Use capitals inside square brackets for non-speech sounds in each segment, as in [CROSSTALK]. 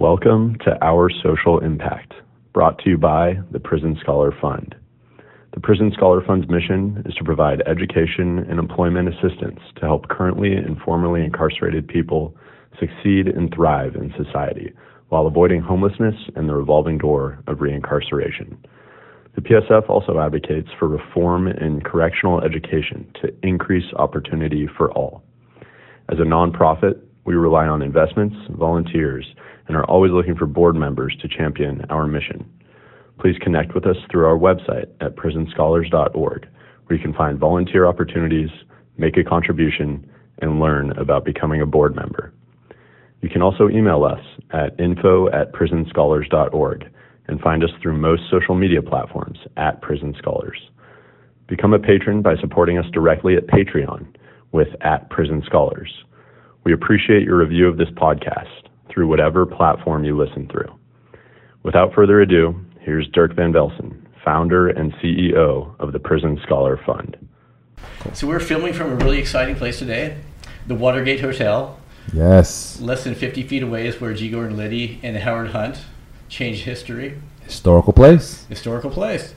Welcome to Our Social Impact, brought to you by the Prison Scholar Fund. The Prison Scholar Fund's mission is to provide education and employment assistance to help currently and formerly incarcerated people succeed and thrive in society while avoiding homelessness and the revolving door of reincarceration. The PSF also advocates for reform in correctional education to increase opportunity for all. As a nonprofit, we rely on investments, volunteers, and are always looking for board members to champion our mission. Please connect with us through our website at prisonscholars.org, where you can find volunteer opportunities, make a contribution, and learn about becoming a board member. You can also email us at info at prisonscholars.org and find us through most social media platforms at Prison Scholars. Become a patron by supporting us directly at Patreon with at Prison Scholars. We appreciate your review of this podcast through whatever platform you listen through. Without further ado, here's Dirk Van Velzen, founder and CEO of the Prison Scholar Fund. So we're filming from a really exciting place today, the Watergate Hotel. Yes. Less than 50 feet away is where G. Gordon Liddy and Howard Hunt changed history. Historical place. Historical place.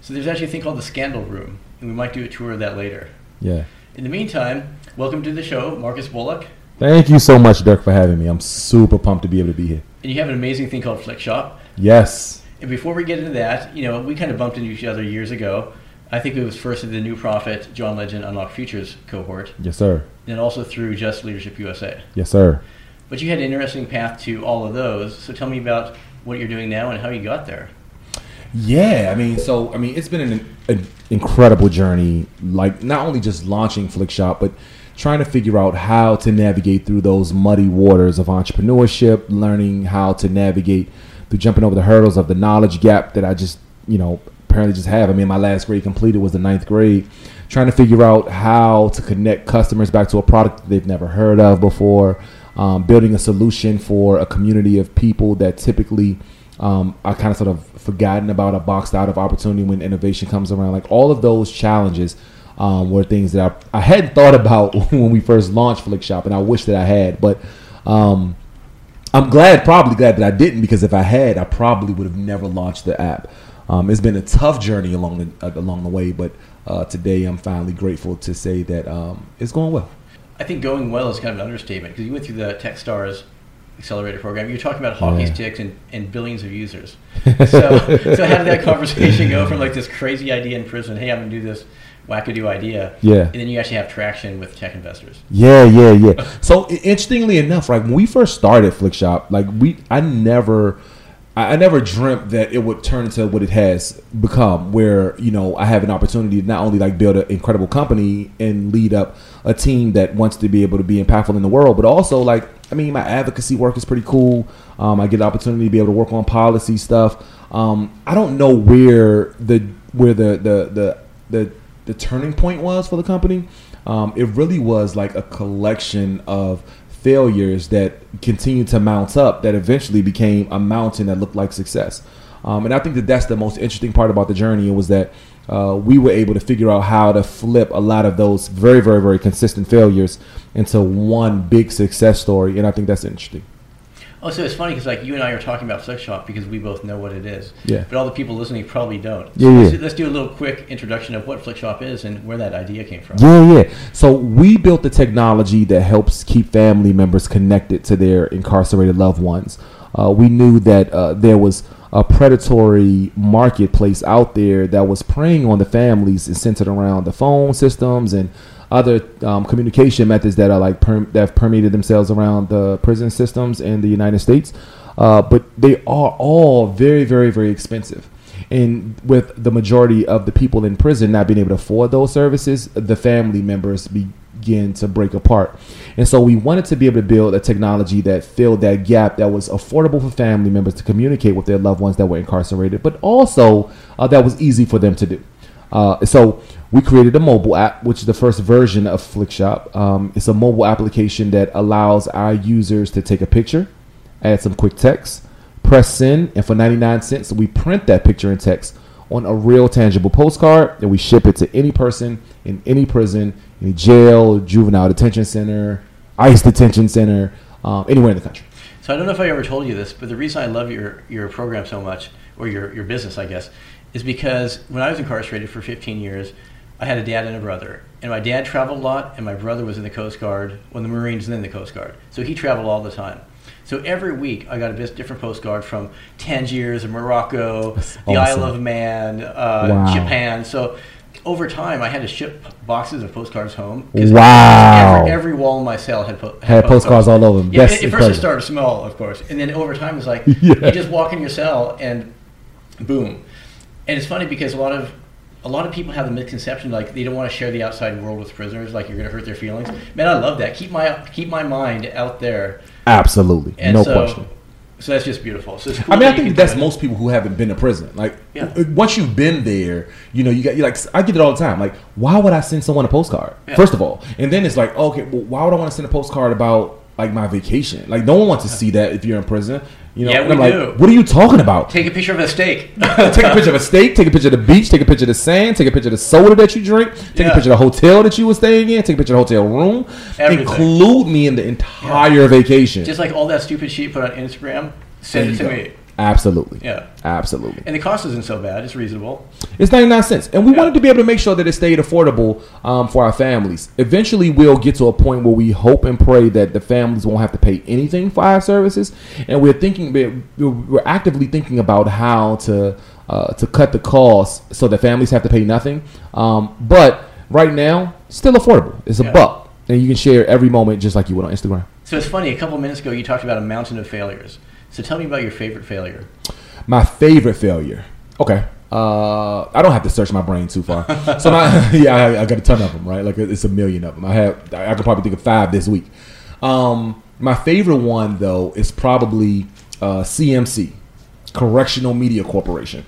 So there's actually a thing called the Scandal Room, and we might do a tour of that later. Yeah. In the meantime, welcome to the show, Marcus Bullock. Thank you so much, Dirk, for having me. I'm super pumped to be able to be here. And you have an amazing thing called Flikshop. Yes. And before we get into that, you know, we kind of bumped into each other years ago. I think it was first in the New Profit, John Legend, Unlock Futures cohort. Yes, sir. And also through Just Leadership USA. Yes, sir. But you had an interesting path to all of those. So tell me about what you're doing now and how you got there. Yeah, I mean, so I mean, it's been an, an incredible journey. Like not only just launching Flikshop, but trying to figure out how to navigate through those muddy waters of entrepreneurship, learning how to navigate through jumping over the hurdles of the knowledge gap that I just, you know, apparently just have. I mean, my last grade completed was the ninth grade. Trying to figure out how to connect customers back to a product they've never heard of before, um, building a solution for a community of people that typically um, are kind of sort of forgotten about, a boxed out of opportunity when innovation comes around. Like all of those challenges um, were things that I, I hadn't thought about [LAUGHS] when we first launched Flikshop, and I wish that I had. But um, I'm glad, probably glad that I didn't, because if I had, I probably would have never launched the app. Um, it's been a tough journey along the uh, along the way, but uh, today I'm finally grateful to say that um, it's going well. I think going well is kind of an understatement because you went through the TechStars accelerator program. You're talking about hockey yeah. sticks and, and billions of users. [LAUGHS] So, so how did that conversation go from like this crazy idea in prison? Hey, I'm gonna do this wackadoo idea. Yeah. And then you actually have traction with tech investors. Yeah, yeah, yeah. So interestingly enough, right when we first started Flikshop, like we, I never. I never dreamt that it would turn into what it has become, where you know I have an opportunity to not only like build an incredible company and lead up a team that wants to be able to be impactful in the world, but also like I mean my advocacy work is pretty cool. Um, I get the opportunity to be able to work on policy stuff. Um, I don't know where the where the the the the the turning point was for the company. Um, it really was like a collection of failures that continued to mount up that eventually became a mountain that looked like success. Um, and I think that that's the most interesting part about the journey. Was that uh, we were able to figure out how to flip a lot of those very, very, very consistent failures into one big success story. And I think that's interesting. Oh, so it's funny because like you and I are talking about Flikshop because we both know what it is. Yeah. But all the people listening probably don't. Yeah, yeah. Let's, do, let's do a little quick introduction of what Flikshop is and where that idea came from. Yeah, yeah. So we built the technology that helps keep family members connected to their incarcerated loved ones. Uh, we knew that uh, there was a predatory marketplace out there that was preying on the families and centered around the phone systems and other um, communication methods that are like that have permeated themselves around the prison systems in the United States. Uh, but they are all very, very, very expensive. And with the majority of the people in prison not being able to afford those services, the family members begin to break apart. And so we wanted to be able to build a technology that filled that gap that was affordable for family members to communicate with their loved ones that were incarcerated, but also uh, that was easy for them to do. Uh, so we created a mobile app, which is the first version of Flikshop. Um, it's a mobile application that allows our users to take a picture, add some quick text, press send, and for 99 cents, we print that picture and text on a real tangible postcard and we ship it to any person in any prison, any jail, juvenile detention center, ICE detention center, um, anywhere in the country. So I don't know if I ever told you this, but the reason I love your your program so much, or your your business, I guess, is because when I was incarcerated for 15 years, I had a dad and a brother, and my dad traveled a lot, and my brother was in the Coast Guard, when the Marines, and then the Coast Guard. So he traveled all the time. So every week I got a different postcard from Tangiers, and Morocco, That's the awesome. Isle of Man, uh, wow. Japan. So over time, I had to ship boxes of postcards home. Wow! Every, every, wall in my cell had, po- had, had postcards. postcards. all over them. Yeah, yes, at, first it started small, of course, and then over time it's like [LAUGHS] yeah. you just walk in your cell and boom. And it's funny because a lot of a lot of people have the misconception like they don't want to share the outside world with prisoners, like you're going to hurt their feelings. Man, I love that. Keep my keep my mind out there. Absolutely, and no so, question. So that's just beautiful. So cool I mean, I think that's most people who haven't been to prison. Like, yeah. Uh, once you've been there, you know, you got you like I get it all the time. Like, why would I send someone a postcard? Yeah. First of all, and then it's like, okay, well, why would I want to send a postcard about like my vacation? Like, no one wants to see that if you're in prison. You know, yeah, we I'm do. Like, what are you talking about? Take a picture of a steak. [LAUGHS] take a picture of a steak. Take a picture of the beach. Take a picture of the sand. Take a picture of the soda that you drink. Take yeah. a picture of the hotel that you were staying in. Take a picture of the hotel room. Everything. Include me in the entire yeah. vacation. Just like all that stupid shit put on Instagram. Send it to go. me. Absolutely. Yeah. Absolutely. And the cost isn't so bad. It's reasonable. It's 99 cents. And we yeah. wanted to be able to make sure that it stayed affordable um, for our families. Eventually, we'll get to a point where we hope and pray that the families won't have to pay anything for our services. And we're thinking, we're actively thinking about how to, uh, to cut the costs so that families have to pay nothing. Um, but right now, still affordable. It's a yeah. buck. And you can share every moment just like you would on Instagram. So it's funny, a couple minutes ago, you talked about a mountain of failures. So tell me about your favorite failure. My favorite failure. Okay. Uh, I don't have to search my brain too far. [LAUGHS] so my, [LAUGHS] yeah, I, I, got a ton of them, right? Like it's a million of them. I have, I could probably think of five this week. Um, my favorite one though is probably uh, CMC, Correctional Media Corporation.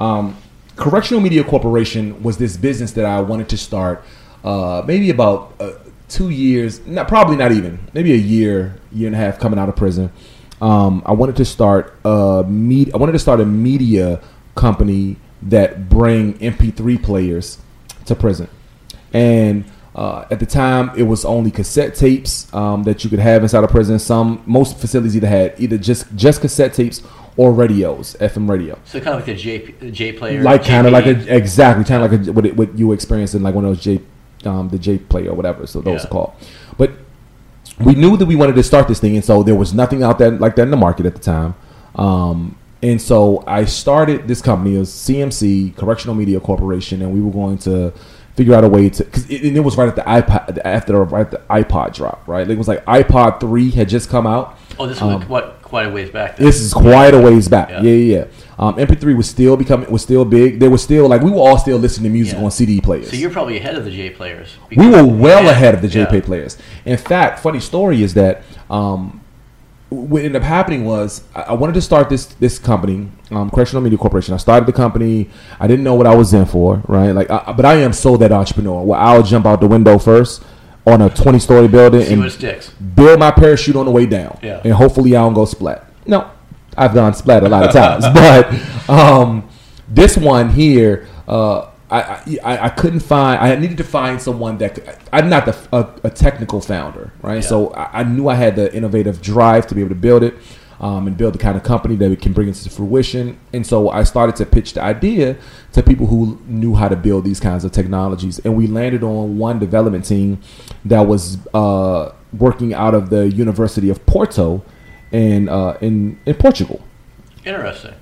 Um, Correctional Media Corporation was this business that I wanted to start uh, maybe about uh, two years, not probably not even, maybe a year, year and a half coming out of prison um, I wanted to start a med- I wanted to start a media company that bring MP3 players to prison, and uh, at the time it was only cassette tapes um, that you could have inside of prison. Some most facilities either had either just just cassette tapes or radios, FM radio. So kind of like a J, J player, like kind of like a exactly kind of like a, what, it, what you experienced in like one of those J um, the J player or whatever. So those yeah. are called, but we knew that we wanted to start this thing, and so there was nothing out there like that in the market at the time. Um, and so I started this company, it was CMC Correctional Media Corporation, and we were going to figure out a way to because it, it, was right at the iPod after right the iPod drop, right? It was like iPod three had just come out. Oh, this was um, what quite a ways back. Then. This is quite a ways back. Yeah, yeah, yeah. Um, MP3 was still becoming was still big. There was still like we were all still listening to music yeah. on CD players. So you're probably ahead of the J players. We were well yeah. ahead of the J yeah. players. In fact, funny story is that um, what ended up happening was I wanted to start this this company, um, Correctional Media Corporation. I started the company. I didn't know what I was in for, right? Like, I, but I am so that entrepreneur. Well, I'll jump out the window first on a 20 story building See and build my parachute on the way down. Yeah. And hopefully I don't go splat. No, I've gone splat a lot of times, [LAUGHS] but um, this one here, uh, I, I, I couldn't find. I needed to find someone that could, I'm not the, a, a technical founder, right? Yeah. So I, I, knew I had the innovative drive to be able to build it um, and build the kind of company that we can bring into fruition. And so I started to pitch the idea to people who knew how to build these kinds of technologies. And we landed on one development team that was uh, working out of the University of Porto in uh, in in Portugal. Interesting.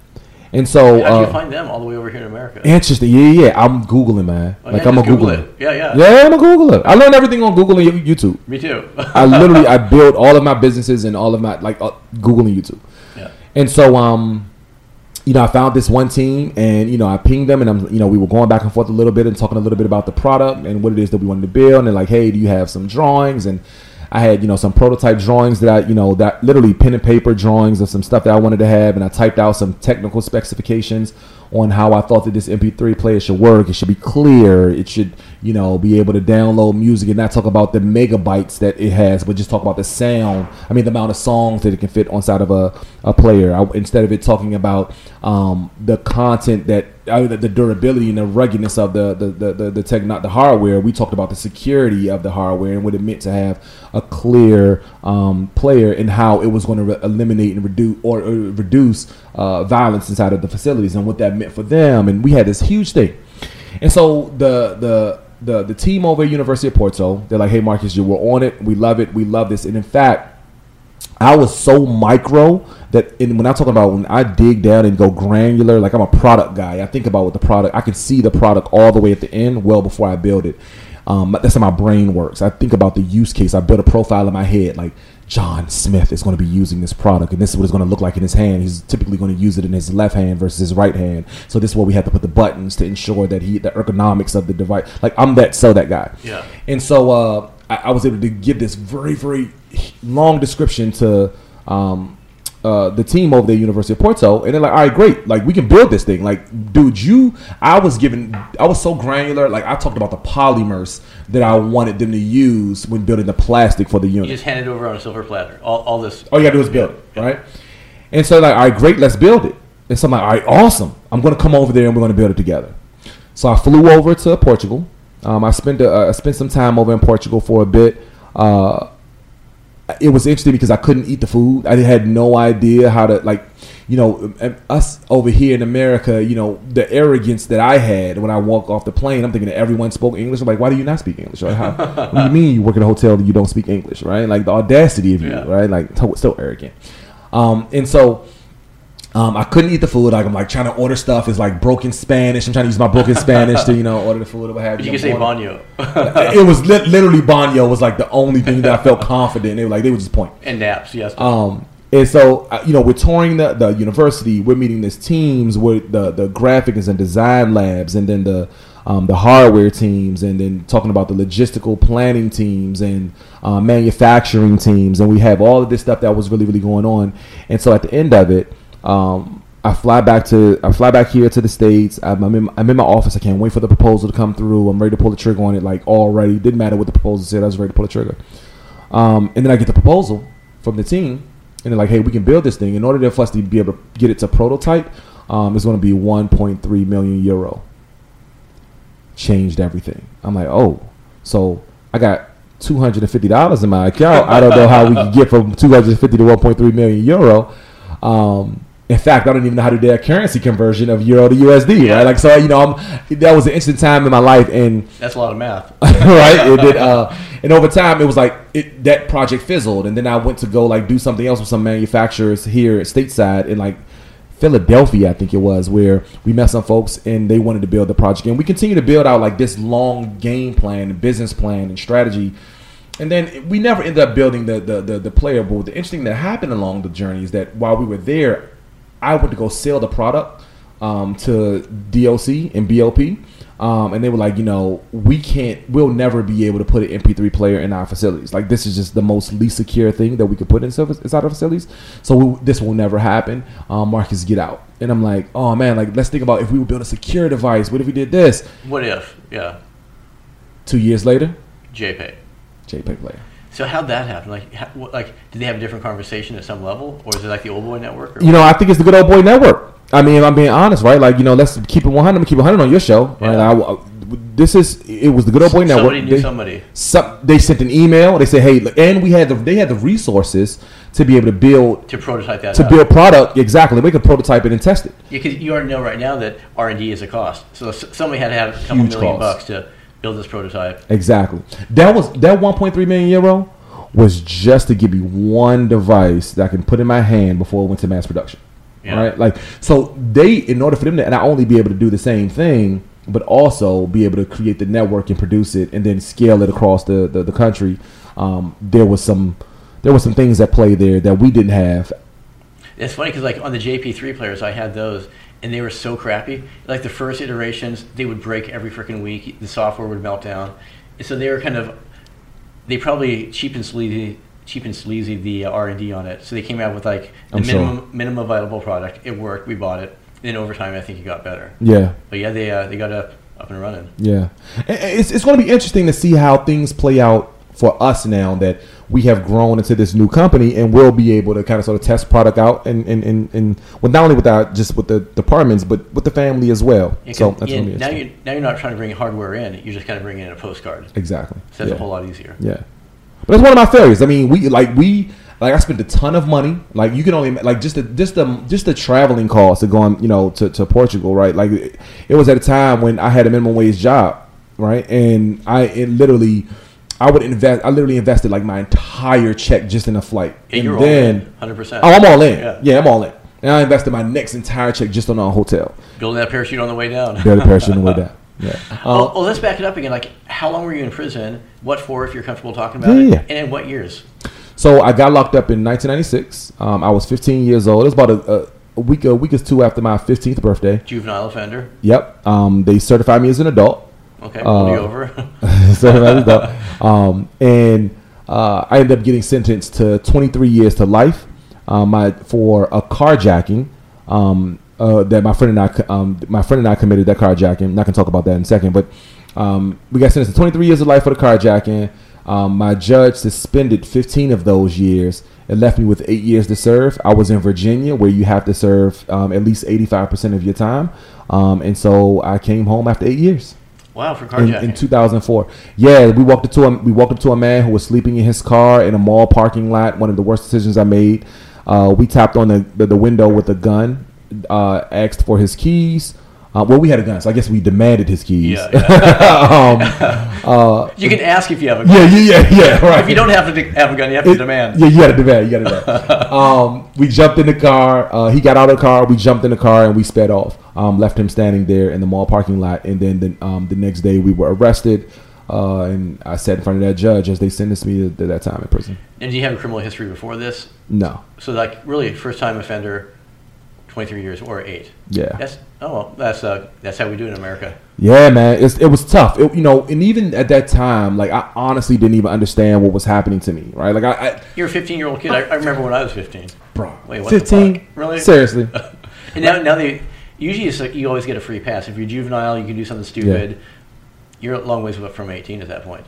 And so, how did you uh, find them all the way over here in America? Interesting. Yeah, yeah. I'm googling, man. Oh, like yeah, I'm a Google it. Yeah, yeah. Yeah, I'm a Google it. I learned everything on Google and YouTube. Me too. I literally [LAUGHS] I built all of my businesses and all of my like uh, Google and YouTube. Yeah. And so, um, you know, I found this one team, and you know, I pinged them, and I'm, you know, we were going back and forth a little bit and talking a little bit about the product and what it is that we wanted to build, and they're like, hey, do you have some drawings and I had, you know, some prototype drawings that I, you know, that literally pen and paper drawings of some stuff that I wanted to have. And I typed out some technical specifications on how I thought that this MP3 player should work. It should be clear. It should, you know, be able to download music and not talk about the megabytes that it has, but just talk about the sound. I mean, the amount of songs that it can fit on side of a, a player. I, instead of it talking about um, the content that uh, the, the durability and the ruggedness of the the the the, the tech, not the hardware. We talked about the security of the hardware and what it meant to have a clear um, player and how it was going to re- eliminate and reduce or, or reduce uh, violence inside of the facilities and what that meant for them. And we had this huge thing. And so the the the the team over at University of Porto, they're like, "Hey, Marcus, you were on it. We love it. We love this." And in fact, I was so micro that in, when I'm talking about when I dig down and go granular, like I'm a product guy. I think about what the product. I can see the product all the way at the end, well before I build it. Um, that's how my brain works. I think about the use case. I build a profile in my head, like John Smith is going to be using this product, and this is what it's going to look like in his hand. He's typically going to use it in his left hand versus his right hand. So this is where we have to put the buttons to ensure that he the ergonomics of the device. Like I'm that so that guy. Yeah. And so uh, I, I was able to give this very very long description to um, uh, the team over there, University of Porto, and they're like, "All right, great. Like we can build this thing. Like, dude, you, I was given, I was so granular. Like I talked about the polymers that I wanted them to use when building the plastic for the You unit. just hand it over on a silver platter. All, all this. All you gotta do is build it, right? And so like, all right, great, let's build it. And so I'm like, all right, awesome. I'm gonna come over there and we're gonna build it together. So I flew over to Portugal. Um, I spent a, uh, I spent some time over in Portugal for a bit. Uh, it was interesting because I couldn't eat the food. I had no idea how to like, you know, us over here in America. You know, the arrogance that I had when I walk off the plane. I'm thinking that everyone spoke English. I'm like, why do you not speak English? Like, how, what do you mean you work in a hotel and you don't speak English? Right? Like the audacity of you, Yeah. right? Like so, so arrogant. Um, and so. Um, I couldn't eat the food. Like I'm like trying to order stuff. It's like broken Spanish. I'm trying to use my broken Spanish to you know order the food or what have You you. can say Banyo. [LAUGHS] it was lit literally Banyo was like the only thing that I felt confident. They were like they would just point. and naps, yes. Um, and so uh, you know we're touring the, the university. We're meeting these teams with the the graphics and design labs, and then the um, the hardware teams, and then talking about the logistical planning teams and uh, manufacturing teams, and we have all of this stuff that was really really going on. And so at the end of it. Um, I fly back to I fly back here to the states. I'm, I'm, in, I'm in my office. I can't wait for the proposal to come through. I'm ready to pull the trigger on it. Like already, didn't matter what the proposal said. I was ready to pull the trigger. Um, and then I get the proposal from the team, and they're like, "Hey, we can build this thing. In order for us to be able to get it to prototype, um, it's going to be 1.3 million euro." Changed everything. I'm like, "Oh, so I got." Two hundred and fifty dollars in my account. I don't know how we can get from two hundred and fifty to one point three million euro. Um, in fact, I don't even know how to do that currency conversion of euro to USD. Yeah. Right, like so, you know, I'm, that was an interesting time in my life, and That's a lot of math. [LAUGHS] right? It did, uh, and over time, it was like it, that project fizzled, and then I went to go like do something else with some manufacturers here at stateside in like Philadelphia, I think it was, where we met some folks and they wanted to build the project, and we continue to build out like this long game plan, business plan, and strategy. And then we never ended up building the the the, the player board. The interesting that happened along the journey is that while we were there, I went to go sell the product um, to DOC and BOP. Um, and they were like, you know, we can't, we'll never be able to put an MP3 player in our facilities. Like, this is just the most least secure thing that we could put in service, inside our facilities. So we, this will never happen. Um, Marcus, get out. And I'm like, oh man, like, let's think about if we would build a secure device. What if we did this? What if? Yeah. Two years later, JPay. JPay player. So how'd that happen? Like, how, what, like, did they have a different conversation at some level, or is it like the old boy network? Or You know, I think it's the good old boy network. I mean, if I'm being honest, right? Like, you know, let's keep it 100. I'm keep it 100 on your show, right? Yeah. I, I- this is it was the good old boy network. somebody knew They- somebody. some, they sent an email. They said, "Hey," look," and we had the they had the resources to be able to build to prototype that. to out. build product exactly. We could prototype it and test it. Yeah, because you already know right now that R and D is a cost. So somebody had to have a couple Huge million cost. bucks to build this prototype. Exactly. That was that 1.3 million euro was just to give me one device that I can put in my hand before it went to mass production. Yeah. Right? Like so they in order for them to not only be able to do the same thing, but also be able to create the network and produce it and then scale it across the, the, the country, um, there was some there were some things at play there that we didn't have. It's funny because like on the JP3 players, I had those, and they were so crappy. Like the first iterations, they would break every freaking week. The software would melt down, and so they were kind of they probably cheap and sleazy, cheap and sleazy the R and D on it. So they came out with like the I'm sure. minimum minimum viable product. It worked. We bought it. And then over time, I think it got better. Yeah. But yeah, they uh, they got up up and running. Yeah, it's it's going to be interesting to see how things play out for us now that we have grown into this new company and we'll be able to kind of sort of test product out and and, and, and well not only with our just with the departments but with the family as well. Yeah, so that's yeah, now you now you're not trying to bring hardware in. You're just kind of bringing in a postcard. exactly. So that's yeah. a whole lot easier. Yeah, but it's one of my failures. I mean, we like we like I spent a ton of money. Like you can only like just the just the just the traveling costs of going you know to, to Portugal, right? Like it, it was at a time when I had a minimum wage job, right? And I it literally I would invest. I literally invested like my entire check just in a flight, And and you're then hundred percent. oh, I'm all in. Yeah. Yeah. I'm all in. And I invested my next entire check just on a hotel. Building that parachute on the way down. Barely parachute on the way down. [LAUGHS] Yeah. well, Uh, well, let's back it up again. Like, how long were you in prison? What for, if you're comfortable talking about Yeah, it? And in what years? So I got locked up in 1996. Um, I was 15 years old. It was about a, a, a week, a week or two after my 15th birthday. Juvenile offender. Yep. Um, they certified me as an adult. Okay, pulled you over. [LAUGHS] an. Um, and uh, I ended up getting sentenced to 23 years to life. Um, for a carjacking. Um, uh, that my friend and I, um, my friend and I committed that carjacking. I'm not gonna talk about that in a second, but um, we got sentenced to 23 years of life for the carjacking. Um, my judge suspended 15 of those years. It left me with eight years to serve. I was in Virginia, where you have to serve um, at least 85% of your time, and so I came home after eight years wow, for in, in 2004. Yeah, we walked up to a we walked up to a man who was sleeping in his car in a mall parking lot. One of the worst decisions I made. Uh, we tapped on the, the, the window with a gun, uh, asked for his keys. Uh, well, we had a gun, so I guess we demanded his keys. Yeah, yeah. [LAUGHS] um, uh, you can ask if you have a gun. yeah, yeah, yeah, yeah. Right. If you don't have to have a gun, you have to It- demand. Yeah, you got to demand. You got to demand. [LAUGHS] um, we jumped in the car. Uh, he got out of the car. We jumped in the car and we sped off. Um, left him standing there in the mall parking lot. And then the, um, the next day we were arrested. Uh, and I sat in front of that judge as they sentenced me to, to that time in prison. And do you have a criminal history before this? No. So, like, really, first time offender, 23 years or eight. Yeah. That's oh well, that's uh, that's how we do it in America. Yeah, man. It's, it was tough. It, you know, and even at that time, like I honestly didn't even understand what was happening to me. Right? Like I, I You're a 15 year old kid. I, I remember when I was 15. bro, Wait, what fifteen. Really? Seriously. [LAUGHS] And now, now they usually it's like you always get a free pass. If you're juvenile, you can do something stupid. You're a long ways away from 18 at that point.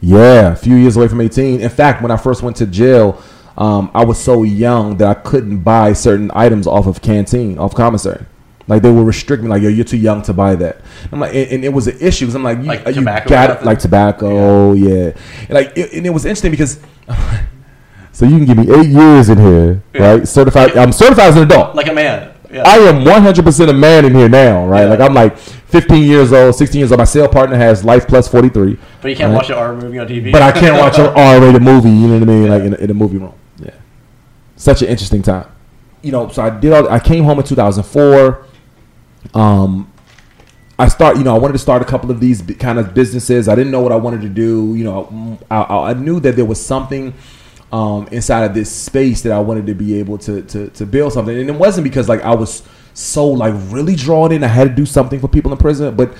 Yeah, a few years away from 18. In fact, when I first went to jail, um, I was so young that I couldn't buy certain items off of canteen, off commissary. Like they were restricting me, like yo, you're too young to buy that. I'm like, and, and it was an issue. 'cause I'm like, you, Like you got it, like tobacco, yeah. And like, it, and it was interesting because, [LAUGHS] so you can give me eight years in here, Yeah. right? Certified. I'm certified as an adult. Like a man. Yeah. I am 100% a man in here now, right? Yeah. Like I'm like 15 years old, 16 years old. My sale partner has life plus 43. but you can't right? watch an R movie on TV. But I can't watch an [LAUGHS] R-rated movie. You know what I mean? Like in in a movie room. Such an interesting time. You know, so I did. All, I came home in 2004. Um, I start. You know, I wanted to start a couple of these kind of businesses. I didn't know what I wanted to do. You know, I, I, I knew that there was something um, inside of this space that I wanted to be able to, to to build something, and it wasn't because like I was so like really drawn in. I had to do something for people in prison, but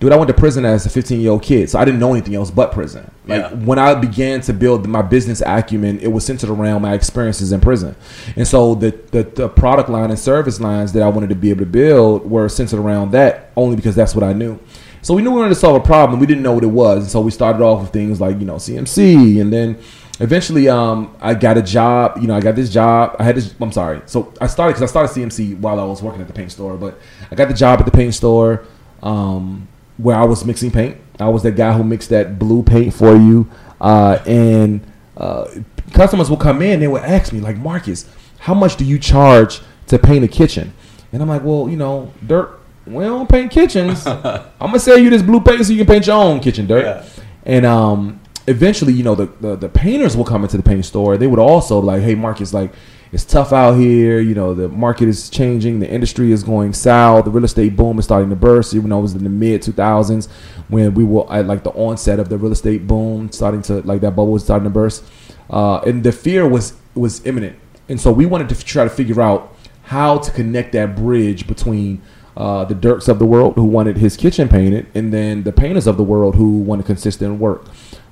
dude, I went to prison as a 15 year old kid, so I didn't know anything else but prison. Like Yeah. when I began to build my business acumen, it was centered around my experiences in prison, and so the, the the product line and service lines that I wanted to be able to build were centered around that only because that's what I knew. So we knew we wanted to solve a problem. We didn't know what it was, and so we started off with things like you know CMC, and then eventually um, I got a job. You know, I got this job. I had this. I'm sorry. So I started because I started CMC while I was working at the paint store, but I got the job at the paint store um, where I was mixing paint. I was that guy who mixed that blue paint for you, uh, and uh, customers will come in. They would ask me like, Marcus, how much do you charge to paint a kitchen? And I'm like, well, you know, dirt, we don't paint kitchens. [LAUGHS] I'm gonna sell you this blue paint so you can paint your own kitchen, dirt. Yeah. And um, eventually, you know, the, the the painters will come into the paint store. They would also like, hey, Marcus, like it's tough out here. You know, the market is changing. The industry is going south. The real estate boom is starting to burst. Even though it was in the mid 2000s when we were at like the onset of the real estate boom, starting to like that bubble was starting to burst, uh, and the fear was was imminent. And so we wanted to try to figure out how to connect that bridge between uh, the Dirks of the world who wanted his kitchen painted, and then the painters of the world who wanted consistent work.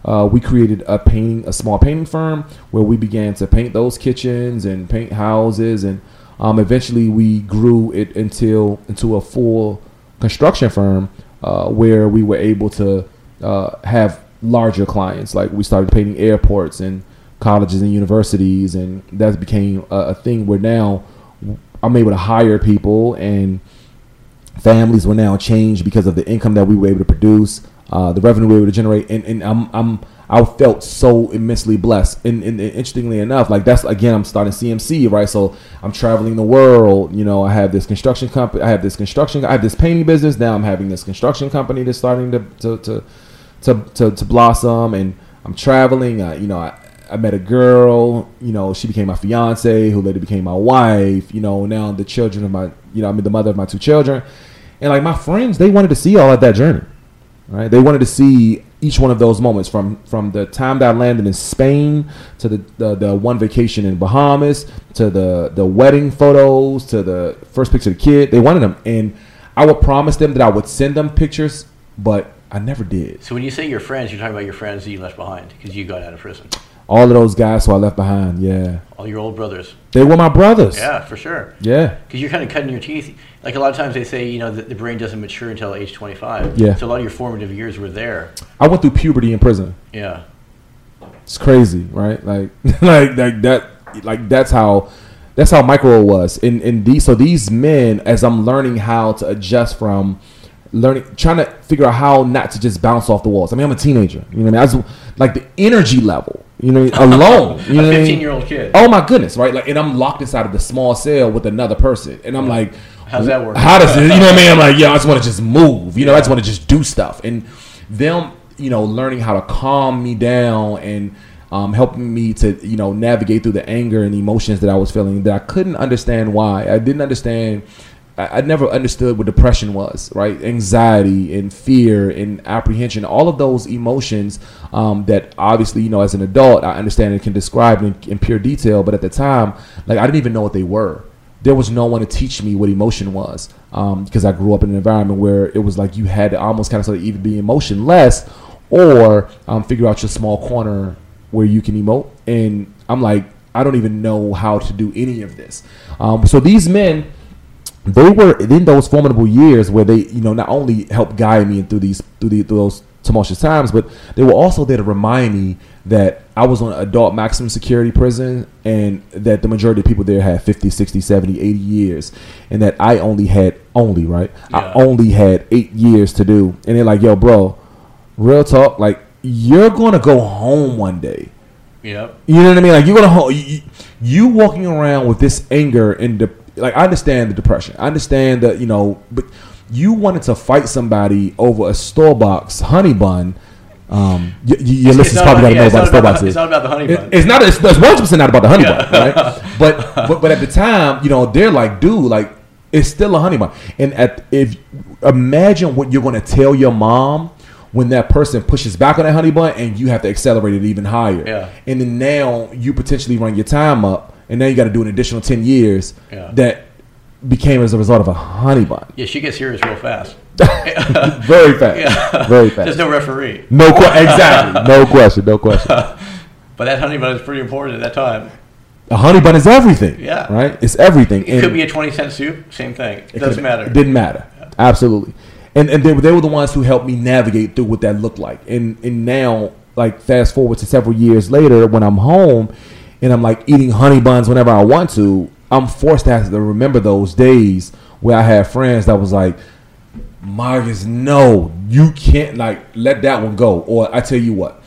Uh, we created a painting, a small painting firm where we began to paint those kitchens and paint houses, and um, eventually we grew it until into a full construction firm uh, where we were able to uh, have larger clients. Like we started painting airports and colleges and universities, and that became a, a thing where now I'm able to hire people and families were now changed because of the income that we were able to produce, uh, the revenue we were able to generate, and, and I'm, I'm I felt so immensely blessed. And, and, and, interestingly enough, like that's again, I'm starting CMC, right? So I'm traveling the world. You know, I have this construction company. I have this construction. I have this painting business. Now I'm having this construction company that's starting to to to to, to, to blossom, and I'm traveling. Uh, you know, I, I met a girl. You know, she became my fiance, who later became my wife. You know, now the children of my, you know, I mean the mother of my two children, and like my friends, they wanted to see all of that journey, right? They wanted to see each one of those moments from from the time that I landed in Spain to the, the, the one vacation in Bahamas to the the wedding photos to the first picture of the kid. They wanted them, and I would promise them that I would send them pictures, but I never did. So when you say your friends, you're talking about your friends that you left behind because you got out of prison. All of those guys who I left behind, yeah. All your old brothers. They were my brothers. Yeah, for sure. Yeah. Because you're kind of cutting your teeth. Like a lot of times they say, you know, that the brain doesn't mature until age 25. Yeah. So a lot of your formative years were there. I went through puberty in prison. Yeah. It's crazy, right? Like, [LAUGHS] like, like that, like that's how, that's how micro was. And and these, so these men, as I'm learning how to adjust from learning, trying to figure out how not to just bounce off the walls. I mean, I'm a teenager. You know what I mean? I was like the energy level. You know, [LAUGHS] alone. You know, a 15 year old kid. Oh my goodness, right? Like, and I'm locked inside of the small cell with another person, and I'm like, how's that work? How does it? You know what I mean? I'm like, yeah, I just want to just move. You know, I just want to just do stuff, and them, you know, learning how to calm me down and. Um, helping me to you know navigate through the anger and emotions that I was feeling that I couldn't understand why I didn't understand I, never understood what depression was, right? Anxiety and fear and apprehension, all of those emotions um, that obviously, you know, as an adult, I understand and can describe in, in pure detail. But at the time, like, I didn't even know what they were there was no one to teach me what emotion was because um, I grew up in an environment where it was like you had to almost kind of sort of either be emotionless or um, figure out your small corner where you can emote. And I'm like, I don't even know how to do any of this. Um, so these men they were in those formidable years where they, you know, not only helped guide me through these through, the, through those tumultuous times, but they were also there to remind me that I was on adult maximum security prison and that the majority of people there had 50, 60, 70, 80 years and that I only had only, right? Yeah. I only had 8 years to do. And they're like, "Yo, bro, real talk, like you're going to go home one day." Yep. You know what I mean? Like you're going to you, you walking around with this anger and the like I understand the depression. I understand that you know, but you wanted to fight somebody over a store box honey bun. Um, y- y- your listeners probably got to know about the store box. It's not about the honey bun. It, it's not. It's one percent not about the honey yeah. bun, right? [LAUGHS] But but but at the time, you know, they're like, dude, like it's still a honey bun. And at if imagine what you're going to tell your mom when that person pushes back on that honey bun and you have to accelerate it even higher. Yeah. And then now you potentially run your time up and now you got to do an additional ten years yeah. that became as a result of a honey bun. Yeah, she gets serious real fast. [LAUGHS] Very [LAUGHS] fast. Yeah. Very fast. There's no referee. No que- exactly. [LAUGHS] No question. No question. but that honey bun is pretty important at that time. A honey bun is everything. Yeah. Right. It's everything. It and could be a twenty cent soup. Same thing. It, it doesn't matter. It didn't matter. Yeah. Absolutely. And and they, they were the ones who helped me navigate through what that looked like. And and now, like fast forward to several years later, when I'm home and I'm like eating honey buns whenever I want to, I'm forced to have to remember those days where I had friends that was like, Marcus, no, you can't like let that one go. Or I tell you what,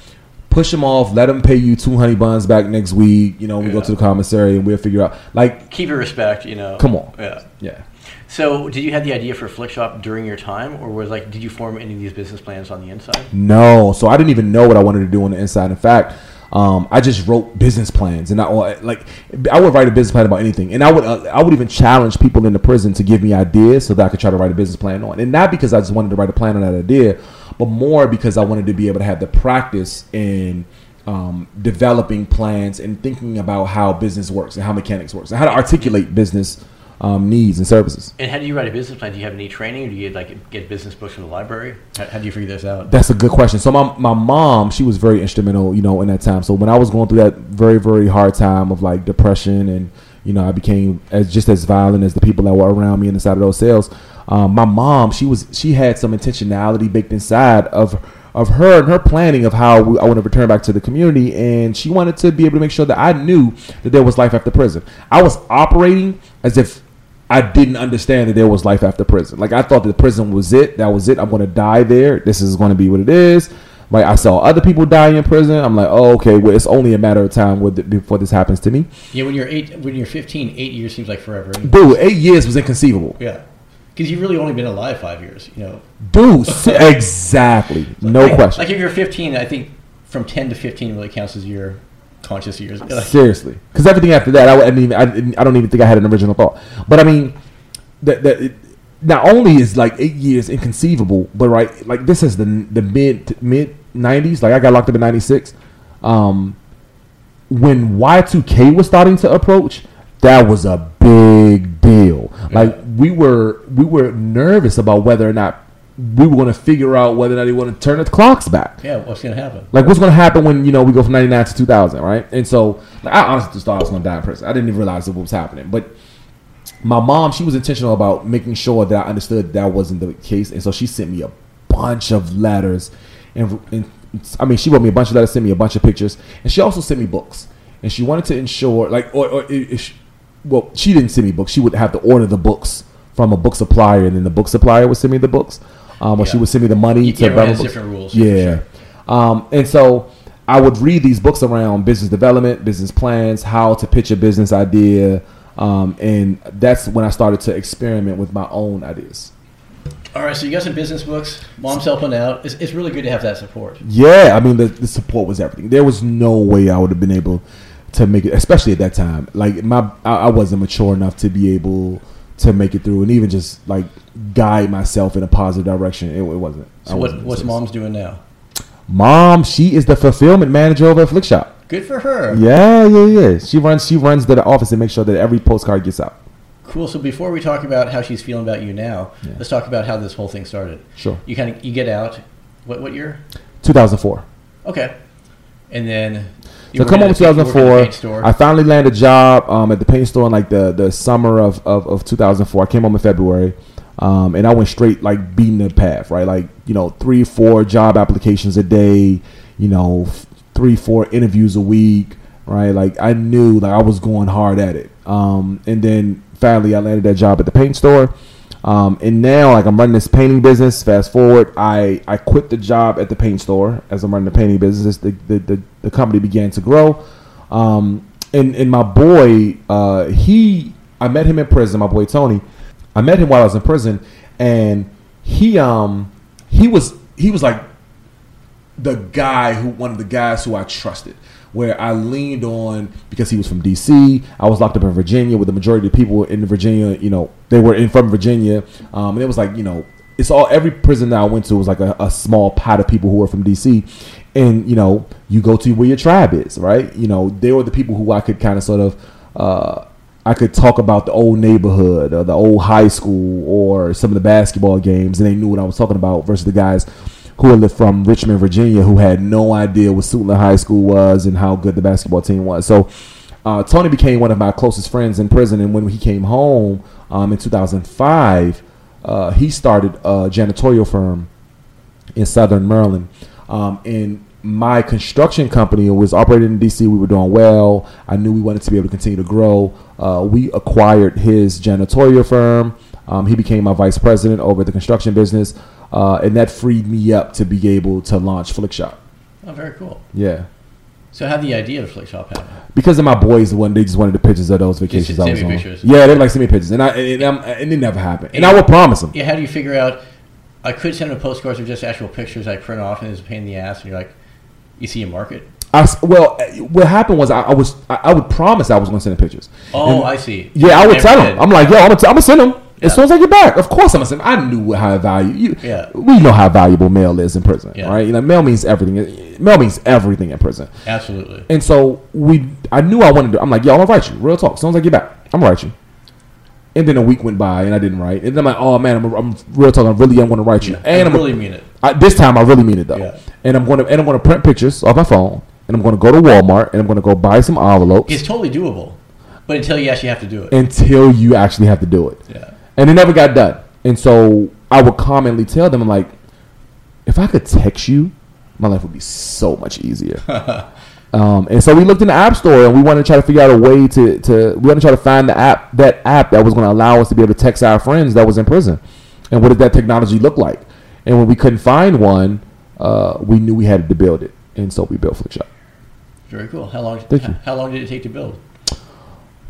push them off, let them pay you two honey buns back next week. You know, we yeah. go to the commissary and we'll figure out like keep your respect. You know, come on, yeah, yeah. So, did you have the idea for Flikshop during your time, or was like, did you form any of these business plans on the inside? No, so I didn't even know what I wanted to do on the inside. In fact, um, I just wrote business plans, and I like I would write a business plan about anything, and I would uh, I would even challenge people in the prison to give me ideas so that I could try to write a business plan on, and not because I just wanted to write a plan on that idea, but more because I wanted to be able to have the practice in um, developing plans and thinking about how business works and how mechanics works and how to articulate business um, needs and services. And how do you write a business plan? Do you have any training, or do you like get business books from the library? How, how, do you figure this out? That's a good question. So my my mom, she was very instrumental, you know, in that time. So when I was going through that very very hard time of like depression, and you know, I became as just as violent as the people that were around me inside of those cells. Um, my mom, she was she had some intentionality baked inside of of her and her planning of how we, I want to return back to the community, and she wanted to be able to make sure that I knew that there was life after prison. I was operating as if I didn't understand that there was life after prison. Like I thought that prison was it. That was it. I'm going to die there. This is going to be what it is. Like I saw other people die in prison. I'm like, oh, okay. Well, it's only a matter of time before this happens to me. Yeah, when you're eight, when you're 15, eight years seems like forever. Dude, eight years was inconceivable. Yeah, because you've really only been alive five years. You know. Dude, [LAUGHS] exactly. No like, question. Like if you're 15, I think from 10 to 15 really counts as your conscious years. [LAUGHS] Seriously, because everything after that, I, I, mean, I, I don't even think I had an original thought. But I mean, that that not only is like eight years inconceivable, but right, like this is the the mid mid nineties. Like I got locked up in ninety six. Um, when Y two K was starting to approach, that was a big deal. Like we were we were nervous about whether or not we were going to figure out whether or not they want to turn the clocks back. Yeah, what's going to happen? Like what's going to happen when you know we go from ninety nine to two thousand, right? And so, like, I honestly thought I was going to die in prison. I didn't even realize what was happening, but my mom, she was intentional about making sure that I understood that wasn't the case, and so she sent me a bunch of letters, and, and I mean, she wrote me a bunch of letters, sent me a bunch of pictures, and she also sent me books, and she wanted to ensure, like, or, or well, she didn't send me books. She would have to order the books from a book supplier, and then the book supplier would send me the books, um, or yeah. she would send me the money you to books. different rules. Yeah, sure. um, and so. I would read these books around business development, business plans, how to pitch a business idea, um, and that's when I started to experiment with my own ideas. All right, so you got some business books. Mom's helping out. It's, it's really good to have that support. Yeah, I mean the, the support was everything. There was no way I would have been able to make it, especially at that time. Like my, I, I wasn't mature enough to be able to make it through, and even just like guide myself in a positive direction. It, it wasn't. So what, what's mom's doing now? Mom, she is the fulfillment manager over at Flikshop. Good for her. Yeah, yeah, yeah. She runs she runs the office and makes sure that every postcard gets out. Cool. So before we talk about how she's feeling about you now, yeah. let's talk about how this whole thing started. Sure. You kind of you get out. What what year? 2004. Okay. And then so come home in 2004. I finally landed a job um, at the paint store in like the, the summer of, of, of 2004. I came home in February. Um, and I went straight like beating the path, right? Like, you know, three, four job applications a day, you know, three, four interviews a week, right? Like I knew like I was going hard at it. Um, and then finally I landed that job at the paint store. Um, and now like I'm running this painting business. Fast forward, I, I quit the job at the paint store as I'm running the painting business. The the, the, the company began to grow. Um, and, and my boy, uh, he I met him in prison, my boy Tony. I met him while I was in prison and he um he was he was like the guy who one of the guys who I trusted, where I leaned on because he was from D.C. I was locked up in Virginia with the majority of people in Virginia. You know, they were in from Virginia, um, and it was like you know, it's all every prison that I went to was like a, a small pot of people who were from D.C. And you know, you go to where your tribe is, right? You know, they were the people who I could kind of sort of. Uh, I could talk about the old neighborhood or the old high school or some of the basketball games, and they knew what I was talking about versus the guys who lived from Richmond, Virginia, who had no idea what Suitland High School was and how good the basketball team was. So uh, Tony became one of my closest friends in prison, and when he came home um, in 2005, uh, he started a janitorial firm in Southern Maryland. Um, and my construction company was operating in DC. We were doing well. I knew we wanted to be able to continue to grow. Uh, we acquired his janitorial firm. Um, he became my vice president over the construction business uh, and that freed me up to be able to launch Flikshop. Oh, very cool. Yeah. So how the idea of Flikshop happen? Because of my boys, the one they just wanted the pictures of those vacations I was on. Pictures. Yeah, they like to send me pictures, and I and, and, and it never happened. And, and I would promise them. Yeah, how do you figure out? I could send them postcards or just actual pictures I print off, and it's a pain in the ass. And you're like, you see a market. I, well, eh, what happened was I, I was I, I, would promise I was going to send the pictures. Oh, and, I see. Yeah, I would tell them. I'm like, yo, I'm gonna, send them. As soon as I get back, of course I'm gonna say I knew how value you. Yeah. We know how valuable mail is in prison, yeah. right? You know, mail means everything. Eh, mail means everything in prison. Absolutely. And so we, I knew I wanted to. I'm like, yo, I'm gonna write you. Real talk. As soon as I get back, I'm gonna write you. And then a week went by and I didn't write. And then I'm like, oh man, I'm, I'm real talk. I really am gonna write you. Yeah. And I am really mean it. I, this time I really mean it though. Yeah. And I'm gonna and I'm gonna print pictures off my phone. And I'm gonna go to Walmart and I'm gonna go buy some envelopes. It's totally doable, but until you actually have to do it. Until you actually have to do it. Yeah and it never got done. And so I would commonly tell them, I'm like, if I could text you my life would be so much easier. [LAUGHS] um, and so we looked in the app store and we wanted to try to figure out a way to, to we wanted to try to find the app that app that was going to allow us to be able to text our friends that was in prison. And what did that technology look like? And when we couldn't find one, uh, we knew we had to build it, and so we built Flikshop. Very cool. How long? Thank you. How long did it take to build?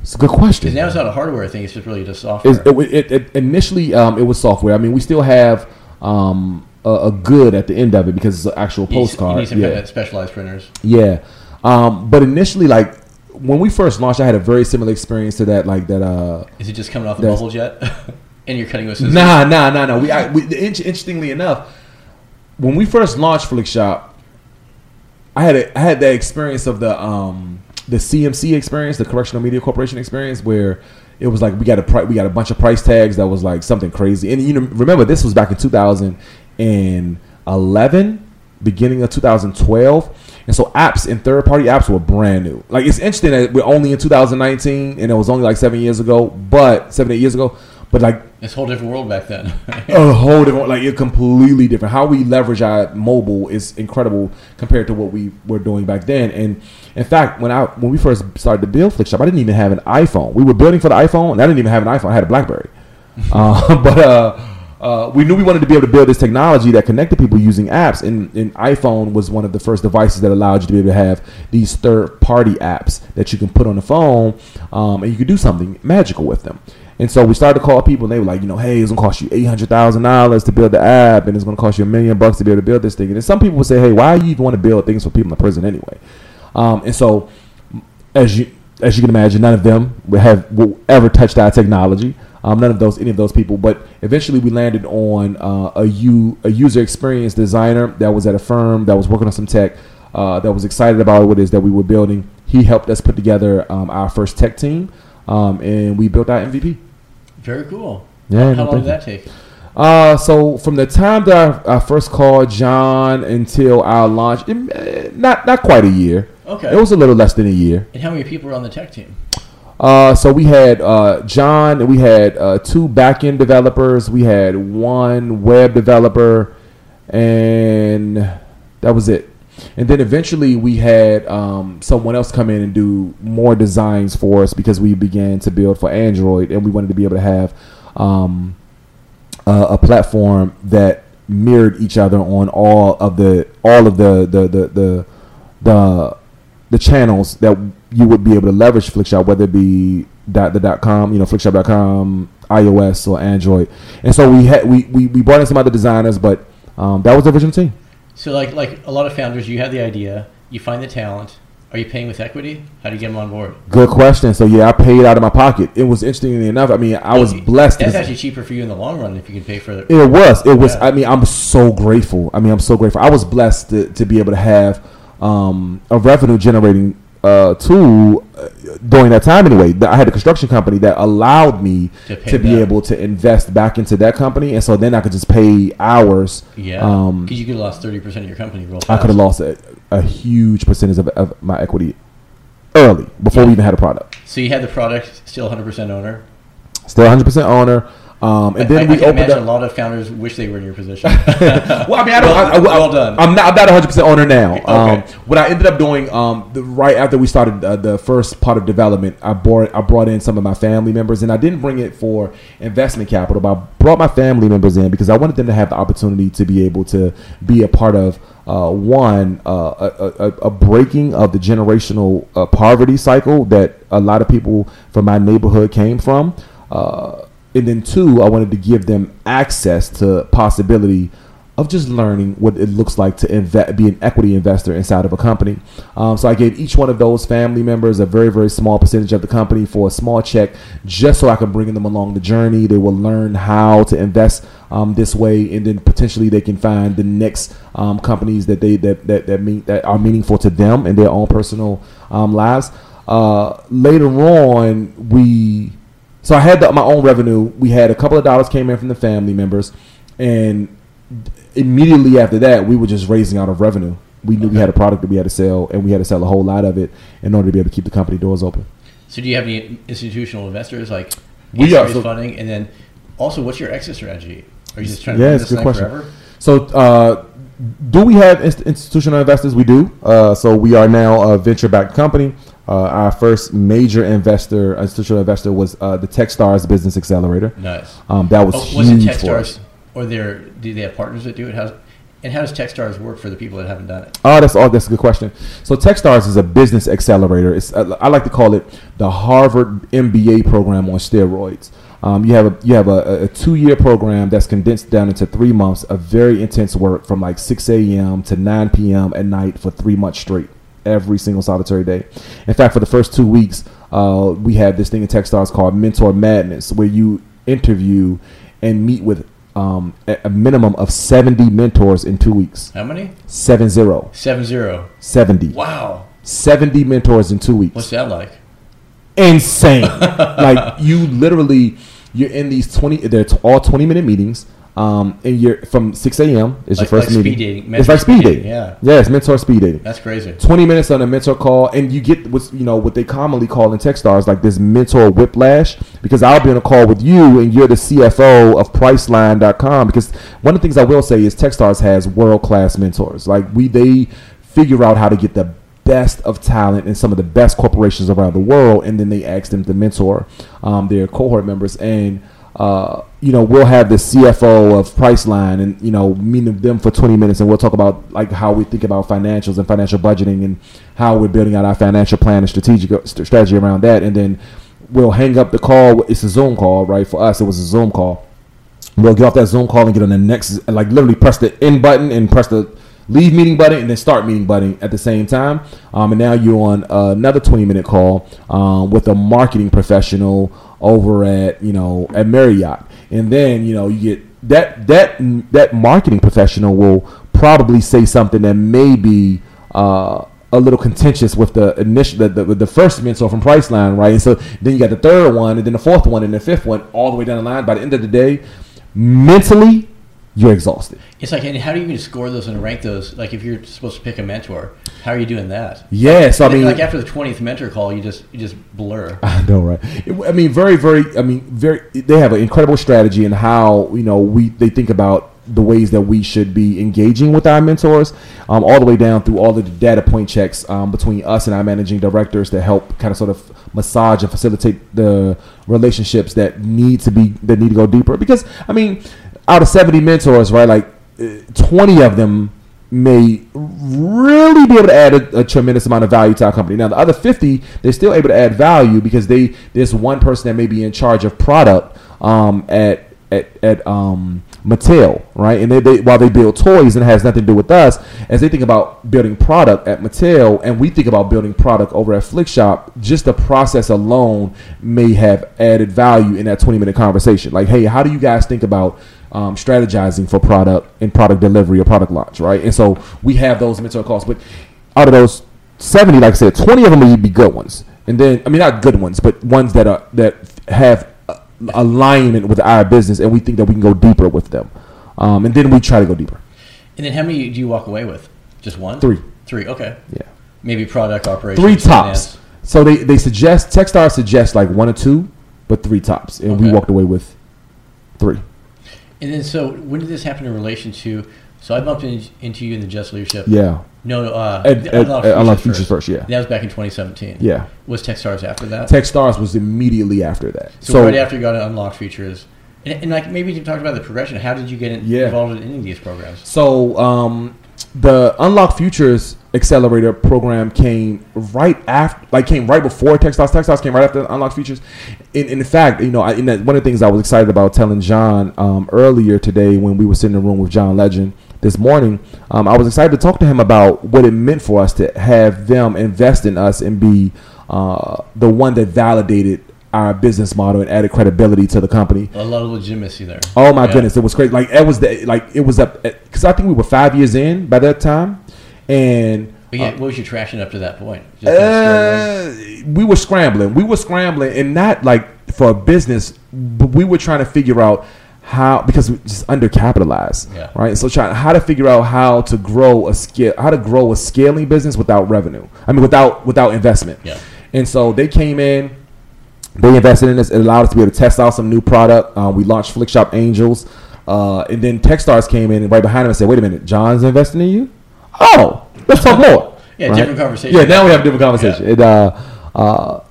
It's a good question. Now it's not a hardware thing; it's just really just software. It, it, it, initially, um, it was software. I mean, we still have um, a, a good at the end of it because it's an actual You postcard. You need some yeah. kind of specialized printers. Yeah. Um, but initially, like when we first launched, I had a very similar experience to that. Like that. Uh, Is it just coming off the That's- bubble jet? [LAUGHS] and you're cutting with scissors? nah, nah, nah, nah. We, I, we in- interestingly enough, when we first launched Flikshop, I had a, I had that experience of the um the CMC experience, the Correctional Media Corporation experience, where it was like we got a pri- we got a bunch of price tags that was like something crazy. And you know, remember this was back in 2011, beginning of 2012. And so apps and third party apps were brand new. Like it's interesting that we're only in 2019 and it was only like seven years ago, but seven, eight years ago. But like It's a whole different world back then. [LAUGHS] a [LAUGHS] whole different, like it completely different. How we leverage our mobile is incredible compared to what we were doing back then. And in fact, when I when we first started to build Flikshop, I didn't even have an iPhone. We were building for the iPhone, and I didn't even have an iPhone. I had a BlackBerry. [LAUGHS] uh, but uh, uh, we knew we wanted to be able to build this technology that connected people using apps, and, and iPhone was one of the first devices that allowed you to be able to have these third-party apps that you can put on the phone, um, and you could do something magical with them. And so we started to call people, and they were like, you know, hey, it's gonna cost you eight hundred thousand dollars to build the app, and it's gonna cost you a million bucks to be able to build this thing. And some people would say, hey, why do you even want to build things for people in prison anyway? Um, and so, as you as you can imagine, none of them would have will ever touched our technology. Um, none of those, any of those people. But eventually, we landed on uh, a u a user experience designer that was at a firm that was working on some tech uh, that was excited about what it is that we were building. He helped us put together um, our first tech team, um, and we built our MVP. Very cool. Yeah, How no, long did that take? Uh, so from the time that I, I first called John until our launch, it, eh, not not quite a year. Okay. It was a little less than a year. and how many people were on the tech team? Uh, so we had uh, John, we had uh, two back-end developers, we had one web developer, and that was it. And then eventually we had um, someone else come in and do more designs for us because we began to build for Android, and we wanted to be able to have um, a, a platform that mirrored each other on all of the all of the the the the, the the channels that you would be able to leverage Flikshop, whether it be dot the dot com, you know, flikshop.com, iOS or Android. And so we had we, we, we brought in some other designers, but um, that was the original team. So, like like a lot of founders, you have the idea, you find the talent. Are you paying with equity? How do you get them on board? Good question. So yeah, I paid out of my pocket. It was interestingly enough. I mean, I was blessed. That's actually cheaper for you in the long run if you can pay for it. It was. It was. Yeah. I mean, I'm so grateful. I mean, I'm so grateful. I was blessed to, to be able to have um, a revenue generating uh, tool uh, during that time. Anyway, I had a construction company that allowed me To to, be able to invest back into that company, and so then I could just pay hours. Yeah, Um, because you could have lost thirty percent of your company real fast. I could have lost a, a huge percentage of, of my equity early before we even had a product. So you had the product, still 100% owner. Still 100 percent owner. Um, and then I, we I can opened imagine up. a lot of founders wish they were in your position. [LAUGHS] [LAUGHS] well, I mean, I don't. I, I, well done. I'm not. I'm not 100 percent owner now. Okay. Um, what I ended up doing, um, the, right after we started uh, the first part of development, I brought I brought in some of my family members, and I didn't bring it for investment capital, but I brought my family members in because I wanted them to have the opportunity to be able to be a part of. Uh, one, uh, a, a, a breaking of the generational uh, poverty cycle that a lot of people from my neighborhood came from. Uh, and then two, I wanted to give them access to possibility of just learning what it looks like to invest, be an equity investor inside of a company. Um, so I gave each one of those family members a very, very small percentage of the company for a small check, just so I can bring them along the journey. They will learn how to invest um, this way, and then potentially they can find the next um, companies that they that that that, mean, that are meaningful to them in their own personal um, lives. Uh, later on, we so I had the, my own revenue. We had a couple of dollars came in from the family members, and immediately after that, we were just raising out of revenue. We knew we had a product that we had to sell, and we had to sell a whole lot of it in order to be able to keep the company doors open. so do you have any institutional investors like We are, so- funding? And then also, what's your exit strategy? Are you just trying to Yeah, this thing question. forever? So uh, do we have inst- institutional investors? We do. Uh, so we are now a venture-backed company. Uh, our first major investor, institutional investor, was uh, the TechStars Business Accelerator. Nice. Um, that was Oh, was it huge for us. TechStars, or their do they have partners that do it? How, and how does TechStars work for the people that haven't done it? Oh, that's all. That's a good question. So TechStars is a business accelerator. It's uh, I like to call it the Harvard MBA program on steroids. Um, you have a you have a, a two year program that's condensed down into three months of very intense work from like 6 a.m. to 9 p.m. at night for three months straight, every single solitary day. In fact, for the first two weeks, uh, we had this thing in TechStars called Mentor Madness, where you interview and meet with um, a minimum of 70 mentors in two weeks. How many? Seven zero. Seven zero. 70. Wow. 70 mentors in two weeks. What's that like? Insane. [LAUGHS] like you literally, you're in these 20, they're all 20 minute meetings. Um, and you're from 6 a.m. is Like- your first like speed meeting. dating, It's like speed speed dating. yeah. Yeah, it's mentor speed dating. That's crazy. 20 minutes on a mentor call, and you get what's you know what they commonly call in Techstars like this mentor whiplash. Because I'll be on a call with you, and you're the CFO of Priceline.com. Because one of the things I will say is Techstars has world class mentors. Like we, they figure out how to get the best of talent in some of the best corporations around the world, and then they ask them to mentor um, their cohort members and uh, you know, we'll have the CFO of Priceline and, you know, meeting them for 20 minutes and we'll talk about like how we think about financials and financial budgeting and how we're building out our financial plan and strategic st- strategy around that. And then we'll hang up the call. It's a Zoom call, right? For us, it was a Zoom call. We'll get off that Zoom call and get on the next, like literally press the end button and press the leave meeting button and then start meeting button at the same time. Um, and now you're on another 20 minute call um, with a marketing professional over at you know at Marriott, and then you know you get that that that marketing professional will probably say something that may be. Uh, a little contentious with the initial the, the, the first mentor from Priceline, right? And so then you got the third one, and then the fourth one, and the fifth one, all the way down the line. By the end of the day, mentally, you're exhausted. It's like, and how do you even score those and rank those? Like, if you're supposed to pick a mentor, how are you doing that? Yeah, so I mean, like after the twentieth mentor call, you just you just blur. [LAUGHS] I know, right? It- I mean, very, very. I mean, very. They have an incredible strategy in how you know we they think about the ways that we should be engaging with our mentors, um, all the way down through all the data point checks um, between us and our managing directors to help kind of sort of massage and facilitate the relationships that need to be that need to go deeper. Because I mean, out of seventy mentors, right, like uh, twenty of them may really be able to add a, a tremendous amount of value to our company. Now, the other 50, they're still able to add value because they there's one person that may be in charge of product um, at at at um, Mattel, right? And they, they while they build toys and it has nothing to do with us, as they think about building product at Mattel, and we think about building product over at Flikshop, just the process alone may have added value in that 20 minute conversation. Like, hey, how do you guys think about um, strategizing for product and product delivery or product launch, right? And so we have those mentor calls, but out of those 70, like I said, 20 of them would be good ones, and then I mean not good ones, but ones that are that have alignment with our business, and we think that we can go deeper with them, um, and then we try to go deeper. And then how many do you walk away with? Just one? Three. Three. Okay. Yeah, Maybe product operations. three tops. finance. So they they suggest Techstar suggests like one or two, but three tops, and we walked away with three. And then, so when did this happen in relation to? So I bumped in, into you in the Just Leadership. Yeah, No, no. Uh, At- at- Unlock at Unlock Futures Futures first, yeah. That was back in 2017. yeah. Was Techstars after that? Techstars was immediately after that. so, right after you got to Unlock Futures, and, and like maybe you talked about the progression. How did you get in, Yeah. involved in any of these programs? So um, the Unlock Futures Accelerator program came right after, like came right before Techstars. Techstars came right after Unlock Futures. In, in fact, you know, I, that, one of the things I was excited about telling John um, earlier today when we were sitting in the room with John Legend this morning, um, I was excited to talk to him about what it meant for us to have them invest in us and be uh, the one that validated our business model and added credibility to the company. A lot of legitimacy there. Oh my Yeah. goodness, it was crazy. Like it was the like it was up because I think we were five years in by that time, and yeah, what was your traction up to that point? Just uh, we were scrambling. We were scrambling, and not like for a business, but we were trying to figure out how because we just undercapitalized, Yeah. right? So trying how to figure out how to grow a scale, how to grow a scaling business without revenue. I mean, without without investment. Yeah. And so they came in, they invested in us. It allowed us to be able to test out some new product. Uh, we launched Flikshop Angels Uh, and then Techstars came in and right behind him and said, "Wait a minute, John's investing in you? Oh, let's talk more." [LAUGHS] Yeah, Right? different conversation. Yeah, now we have a different conversation. Yeah. And, uh, uh,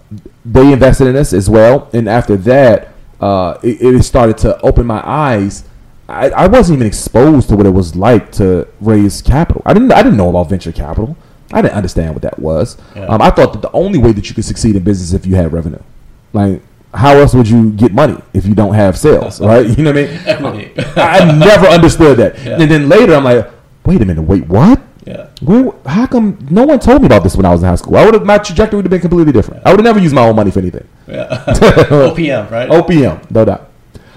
they invested in us as well, and after that, uh, it, it started to open my eyes. I, I wasn't even exposed to what it was like to raise capital. I didn't. I didn't know about venture capital. I didn't understand what that was. Yeah. Um, I thought that the only way that you could succeed in business is if you had revenue. Like, how else would you get money if you don't have sales, right? [LAUGHS] You know what I mean? [LAUGHS] I, never understood that. Yeah. And then later, I'm like, wait a minute, wait, what? Yeah. Where, how come no one told me about this when I was in high school? I would have my trajectory would have been completely different. I would have never used my own money for anything. Yeah. [LAUGHS] OPM, right? OPM, no doubt.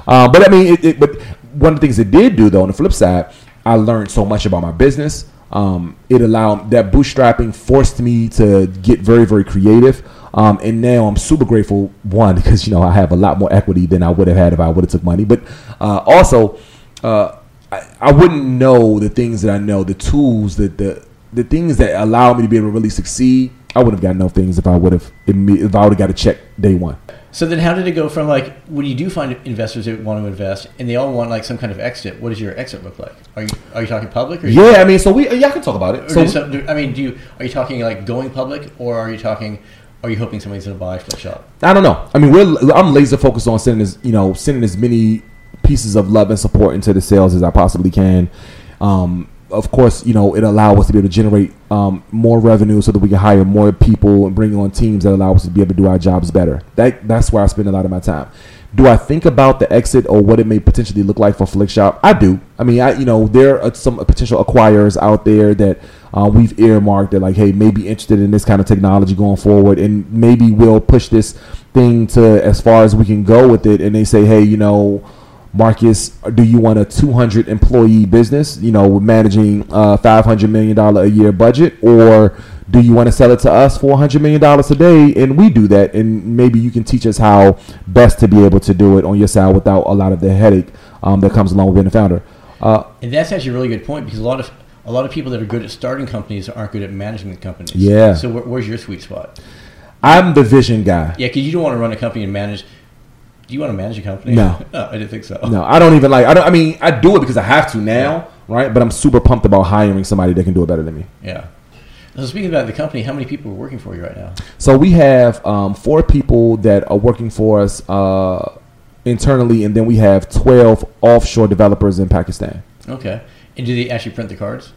Uh, but I mean, it, it, but one of the things it did do, though, on the flip side, I learned so much about my business. Um, it allowed that bootstrapping forced me to get very, very creative. Um, and now I'm super grateful. One, because you know I have a lot more equity than I would have had if I would have took money. But uh, also, uh, I, I wouldn't know the things that I know, the tools that the the things that allow me to be able to really succeed. I wouldn't have gotten no things if I would have if I would have got a check day one. So then, how did it go from like when you do find investors that want to invest and they all want like some kind of exit? What does your exit look like? Are you are you talking public or Yeah, I mean, so we yeah, I can talk about it. So do some, do, I mean, do you are you talking like going public or are you talking? Are you hoping somebody's to buy Flikshop? I don't know. I mean, we're I'm laser focused on sending as you know sending as many pieces of love and support into the sales as I possibly can. Um, of course, you know it allow us to be able to generate um, more revenue so that we can hire more people and bring on teams that allow us to be able to do our jobs better. That that's where I spend a lot of my time. Do I think about the exit or what it may potentially look like for Flikshop? I do. I mean, I you know there are some potential acquirers out there that uh, we've earmarked that like, hey, maybe interested in this kind of technology going forward, and maybe we'll push this thing to as far as we can go with it. And they say, hey, you know, Marcus, do you want a 200 employee business, you know, managing a 500 million dollar a year budget, or do you want to sell it to us for 100 million dollars a day, and we do that, and maybe you can teach us how best to be able to do it on your side without a lot of the headache um, that comes along with being a founder. Uh, And that's actually a really good point because a lot of a lot of people that are good at starting companies aren't good at managing the companies. Yeah. So where, where's your sweet spot? I'm the vision guy. Yeah, because you don't want to run a company and manage. Do you want to manage a company? No. no, [LAUGHS] I didn't think so. No, I don't even like. I don't. I mean, I do it because I have to now, right? But I'm super pumped about hiring somebody that can do it better than me. Yeah. So speaking about the company, how many people are working for you right now? So we have um, four people that are working for us uh, internally, and then we have 12 offshore developers in Pakistan. Okay. And do they actually print the cards?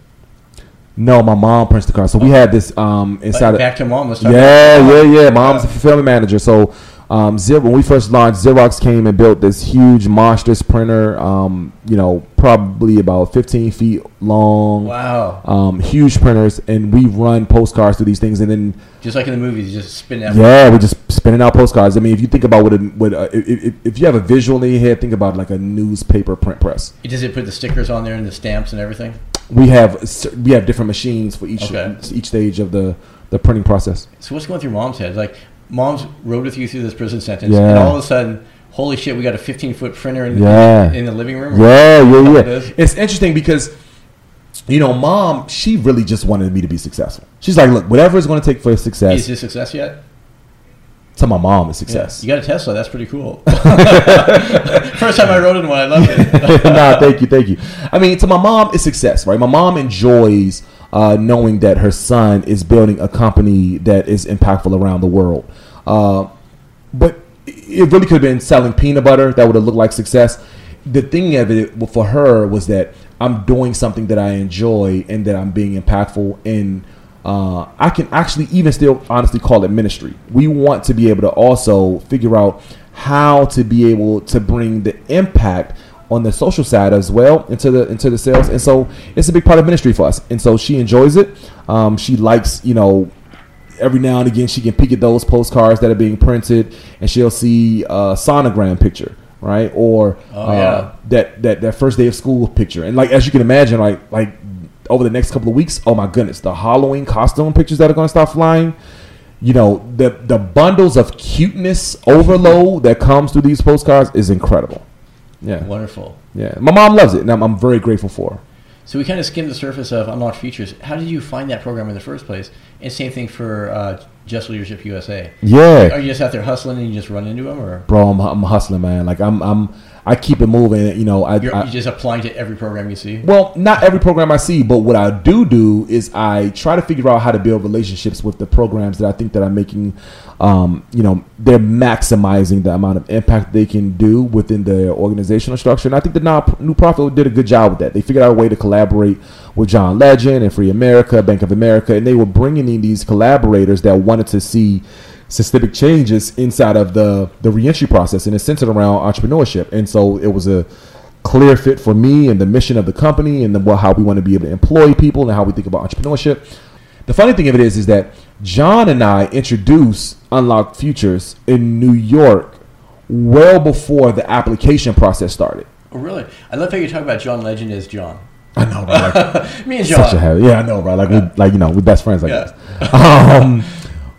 No, my mom prints the cards. So we had this um, inside. Like, of, back to mom. Let's talk yeah, yeah, yeah. Mom's a fulfillment manager. So um, when we first launched, Xerox came and built this huge monstrous printer. Um, you know, probably about 15 feet long. Wow. Um, huge printers, and we run postcards through these things, and then Just like in the movies, you just spin out. yeah, we're just spinning out postcards. I mean, if you think about what, a, what a, if, if, if you have a visual in your head, think about like a newspaper print press. Does it put the stickers on there and the stamps and everything? We have we have different machines for each Okay. each stage of the the printing process. So what's going through mom's head? Like, mom's rode with you through this prison sentence, Yeah. and all of a sudden, holy shit, we got a 15 foot printer in, Yeah. in the living room. Yeah, yeah, yeah. is. It's interesting because you know, mom, she really just wanted me to be successful. She's like, look, whatever it's going to take for success. Is this success yet? to my mom is Yeah. success. You got a Tesla. That's pretty cool. [LAUGHS] First time I rode in one, I loved it. [LAUGHS] nah, thank you, thank you. I mean, to my mom, it's success, right? My mom enjoys uh, knowing that her son is building a company that is impactful around the world. Uh, but it really could have been selling peanut butter. That would have looked like success. The thing of it for her was that I'm doing something that I enjoy and that I'm being impactful and uh, I can actually even still honestly call it ministry. We want to be able to also figure out how to be able to bring the impact on the social side as well into the into the sales, and so it's a big part of ministry for us. And so she enjoys it. Um, she likes, you know, every now and again she can peek at those postcards that are being printed, and she'll see a sonogram picture, right, or Oh, uh, yeah. that that that first day of school picture. And like as you can imagine, like like over the next couple of weeks, oh my goodness, the Halloween costume pictures that are going to start flying. You know, the the bundles of cuteness overload that comes through these postcards is incredible. Yeah, Wonderful. yeah. My mom loves it, and I'm, I'm very grateful for her. So we kind of skimmed the surface of Unlock Futures. How did you find that program in the first place? And same thing for uh, Just Leadership USA. Yeah, Are you just out there hustling and you just run into them, or bro, I'm, I'm hustling, man. Like I'm, I'm, I keep it moving. You know, I, You're, I you're just applying to every program you see. well, not every program I see, but what I do do is I try to figure out how to build relationships with the programs that I think that I'm making. Um, you know, they're maximizing the amount of impact they can do within their organizational structure, and I think the non new profit did a good job with that. They figured out a way to collaborate with John Legend and Free America, Bank of America, and they were bringing in these collaborators that wanted to see systemic changes inside of the the reentry process, and it's centered around entrepreneurship. And so it was a clear fit for me and the mission of the company and the, well, how we want to be able to employ people and how we think about entrepreneurship. The funny thing of it is, is that John and I introduced Unlock Futures in New York well before the application process started. Oh, really? I love how you talk about John Legend as John. [LAUGHS] I know, right? Like, [LAUGHS] Me and John. such a hell, yeah, I know, right? Like, we, like you know, we're best friends, I Yeah. guess. [LAUGHS] Um,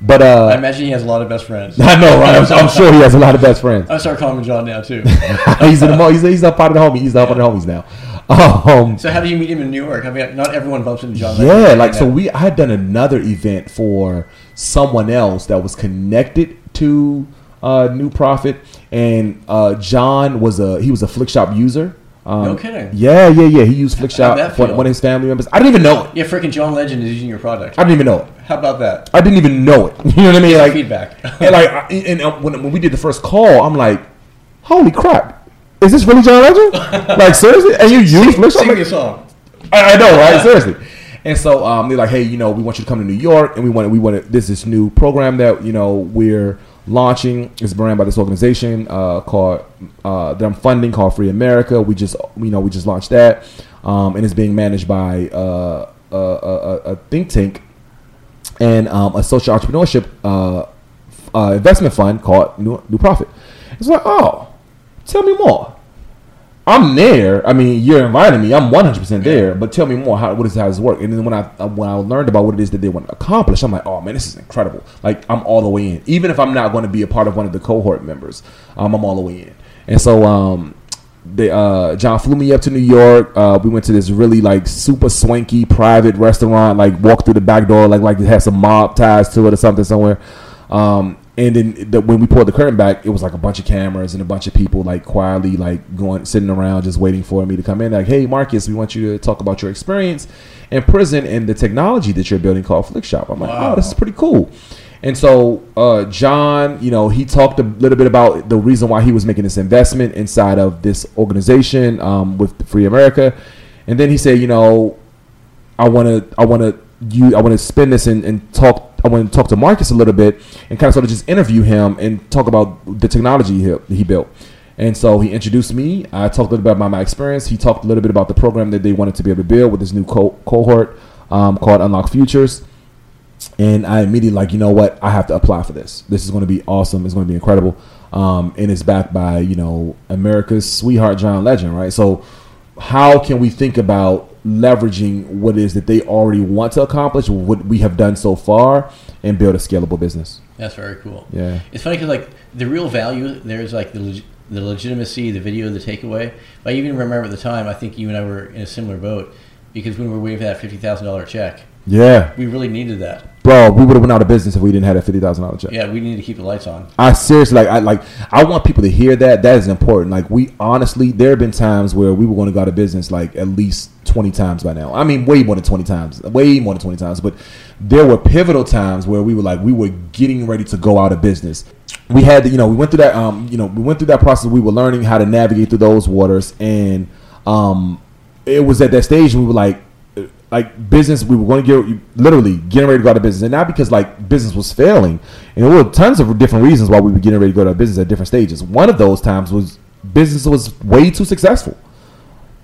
but uh, I imagine he has a lot of best friends. [LAUGHS] I know, right? I'm, I'm sure he has a lot of best friends. I start calling him John now too. [LAUGHS] he's in the he's, he's up part of the homie. He's up on the homies now. [LAUGHS] Um, So how do you meet him in New York? I mean, not everyone bumps into John. yeah, Legend. like so we I had done another event for someone else that was connected to uh, New Profit, and uh, John was a he was a Flikshop user. Um, No kidding. Yeah, yeah, yeah. He used How'd for one of his family members. I didn't even know it. Yeah, freaking John Legend is using your product. I didn't even know it. How about that? I didn't even know it. [LAUGHS] You know what I mean? Like feedback. and like, and when, when we did the first call, I'm like, "Holy crap! Is this really John Legend? [LAUGHS] like seriously? And you use Flikshop? Sing Like, a song. I, I know, right? Seriously. And so um, they're like, hey, you know, we want you to come to New York, and we want we want to, this this new program that you know we're launching. is brand by this organization uh, called uh, that I'm funding called Free America. We just you know we just launched that, um, and it's being managed by uh, a, a, a think tank and um, a social entrepreneurship uh, uh, investment fund called New, New Profit. It's like, oh, tell me more. I'm there. I mean, you're inviting me. I'm 100 percent there. But tell me more. How what is how does this work? And then when I when I learned about what it is that they want to accomplish, I'm like, oh man, this is incredible. Like I'm all the way in. Even if I'm not going to be a part of one of the cohort members, um, I'm all the way in. And so um, they uh, John flew me up to New York. Uh, we went to this really like super swanky private restaurant. Like walked through the back door, like like it had some mob ties to it or something somewhere. Um, and then the, when we pulled the curtain back, it was like a bunch of cameras and a bunch of people like quietly like going sitting around just waiting for me to come in. Like, hey Marcus, we want you to talk about your experience in prison and the technology that you're building called Flikshop. I'm like, Wow. oh, this is pretty cool. And so uh, John, you know, he talked a little bit about the reason why he was making this investment inside of this organization um, with Free America, and then he said, you know, I want to, I want to, you, I want to spend this and, and talk. I want to talk to Marcus a little bit and kind of sort of just interview him and talk about the technology he, he built. And so he introduced me. I talked a little bit about my experience. He talked a little bit about the program that they wanted to be able to build with this new co- cohort um, called Unlock Futures and I immediately like, you know what, I have to apply for this. This is going to be awesome. It's going to be incredible, um, and it's backed by you know America's sweetheart John Legend, right? So, how can we think about leveraging what it is that they already want to accomplish, what we have done so far, and build a scalable business? That's very cool. Yeah. It's funny because like the real value there's like the leg- the legitimacy, the video, the takeaway. I even remember at the time. I think you and I were in a similar boat because when we were waiting for that fifty thousand dollar check, Yeah, we really needed that. bro, we would have went out of business if we didn't have that fifty thousand dollar check. Yeah, we need to keep the lights on. I seriously like I like I want people to hear that. That is important. Like we honestly, there have been times where we were going to go out of business like at least twenty times by now. I mean, way more than twenty times, way more than twenty times. But there were pivotal times where we were like we were getting ready to go out of business. We had, to, you know, we went through that. Um, you know, we went through that process. We were learning how to navigate through those waters, and um, it was at that stage we were like like business we were going to get literally getting ready to go out of business. And not because like business was failing. And there were tons of different reasons why we were getting ready to go out of business at different stages. One of those times was business was way too successful.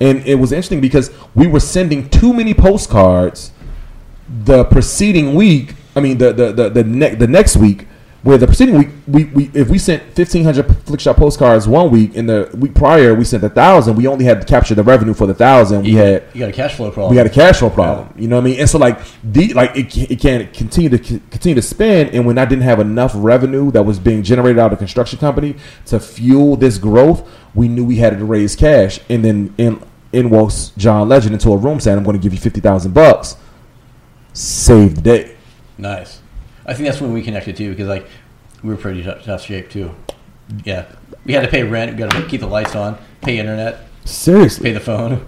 And it was interesting because we were sending too many postcards the preceding week i mean the the the, the, ne- the next week where the preceding week we, we if we sent 1500 flikshop postcards one week and the week prior we sent a thousand we only had to capture the revenue for the thousand we had You got a cash flow problem. we got a cash flow problem. You know what I mean? And so like the like it, it can continue to continue to spend. And when I didn't have enough revenue that was being generated out of the construction company to fuel this growth, we knew we had to raise cash. And then in in walks John Legend into a room saying, "I'm going to give you fifty thousand bucks." Save the day. Nice. I think that's when we connected too because like we were pretty tough, tough shape too. Yeah, we had to pay rent. We got to keep the lights on, pay internet, Seriously, pay the phone.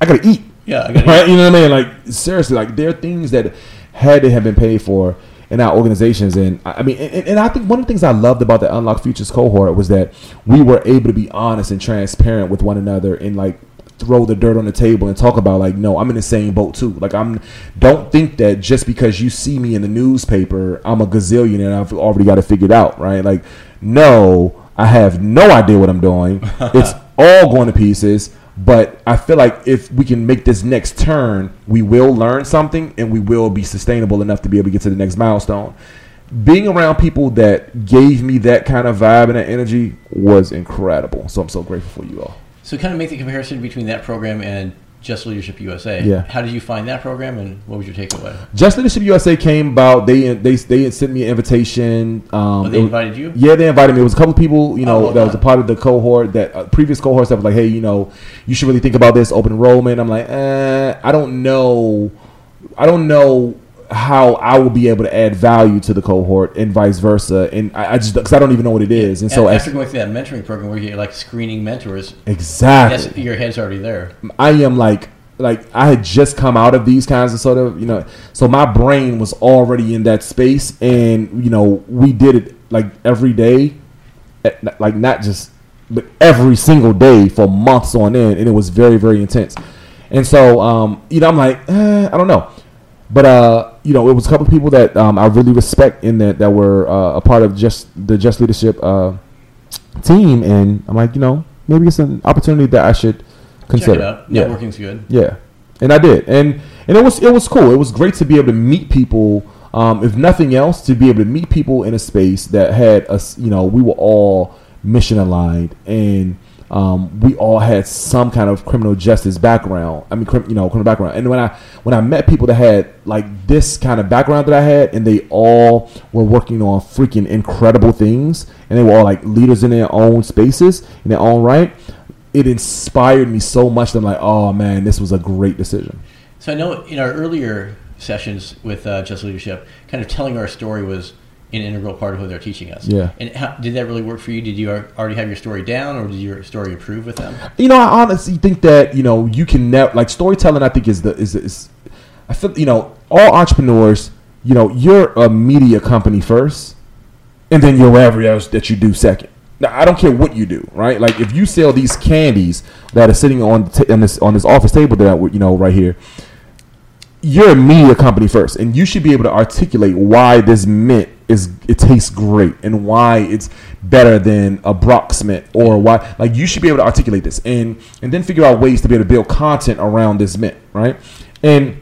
I gotta eat. Yeah, I got right? You know what I mean? Like seriously, like there are things that had to have been paid for in our organizations, and I I mean, and, and I think one of the things I loved about the Unlock Futures cohort was that we were able to be honest and transparent with one another, and like throw the dirt on the table and talk about like, no, I'm in the same boat too. Like I'm, don't think that just because you see me in the newspaper, I'm a gazillion and I've already got it figured out, right? Like, no, I have no idea what I'm doing. [LAUGHS] it's all going to pieces. But I feel like if we can make this next turn, we will learn something and we will be sustainable enough to be able to get to the next milestone. Being around people that gave me that kind of vibe and that energy was incredible. So I'm so grateful for you all. So, kind of make the comparison between that program and Just Leadership USA. Yeah. How did you find that program, and what was your takeaway? Just Leadership USA came about. They they they sent me an invitation. Um, Oh, they it was- invited you. Yeah, they invited me. It was a couple of people, you know, Oh, well that was a part of the cohort that uh, previous cohorts that was like, hey, you know, you should really think about this open enrollment. I'm like, eh, I don't know, I don't know how I will be able to add value to the cohort and vice versa. And I, I just because I don't even know what it is. And so A- as, after going through that mentoring program where you're like screening mentors, exactly, your head's already there. I am like like I had just come out of these kinds of sort of you know so my brain was already in that space and you know we did it like every day eh, like not just but every single day for months on end and it was very very intense and so um you know I'm like eh, I don't know but uh you know it was a couple of people that um, I really respect in that that were uh, a part of just the just leadership uh team and I'm like you know maybe it's an opportunity that I should consider Check it out. yeah Networking's good. yeah, and I did, and and it was it was cool. It was great to be able to meet people. Um, if nothing else, to be able to meet people in a space that had us, you know, we were all mission aligned, and um, we all had some kind of criminal justice background. I mean, you know, criminal background. And when I when I met people that had like this kind of background that I had, and they all were working on freaking incredible things, and they were all like leaders in their own spaces in their own right it inspired me so much that I'm like, oh man, this was a great decision. So I know in our earlier sessions with uh, Just Leadership, kind of telling our story was an integral part of what they're teaching us. Yeah. And how, did that really work for you? Did you already have your story down, or did your story improve with them? You know, I honestly think that you know you can never like storytelling. I think is the is is I feel you know all entrepreneurs. You know, you're a media company first, and then you're whatever else that you do second. Now, I don't care what you do, right? Like if you sell these candies that are sitting on ta- on this on this office table that I- you know right here, you're a media company first, and you should be able to articulate why this mint is it tastes great and why it's better than a Brock's mint or why like you should be able to articulate this and and then figure out ways to be able to build content around this mint, right? And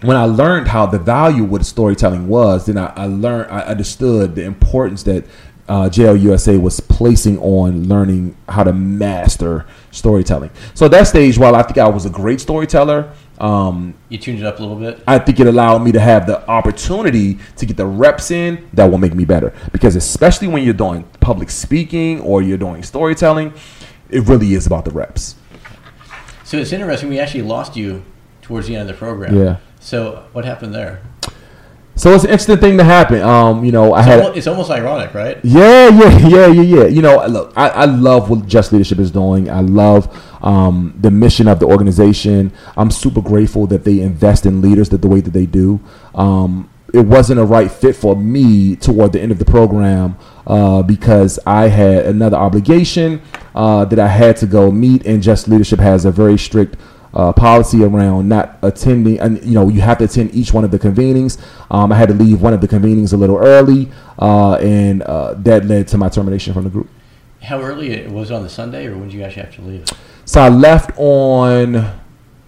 when I learned how the value of what storytelling was, then I, I learned I understood the importance that uh, JLUSA was placing on learning how to master storytelling. So at that stage, while I think I was a great storyteller, um, You tuned it up a little bit. I think it allowed me to have the opportunity to get the reps in that will make me better. Because especially when you're doing public speaking or you're doing storytelling, it really is about the reps. So it's interesting. We actually lost you towards the end of the program. Yeah. So what happened there? So it's an interesting thing to happen. Um, you know, I It's, had almost, it's almost ironic, right? Yeah, yeah, [LAUGHS] yeah, yeah, yeah. You know, look, I, I love what Just Leadership is doing. I love um, the mission of the organization. I'm super grateful that they invest in leaders that the way that they do. Um, it wasn't a right fit for me toward the end of the program uh, because I had another obligation uh, that I had to go meet, and Just Leadership has a very strict uh, policy around not attending, and you know, you have to attend each one of the convenings. Um, I had to leave one of the convenings a little early, uh, and uh, that led to my termination from the group. How early it was it on the Sunday, or when did you actually have to leave? So I left on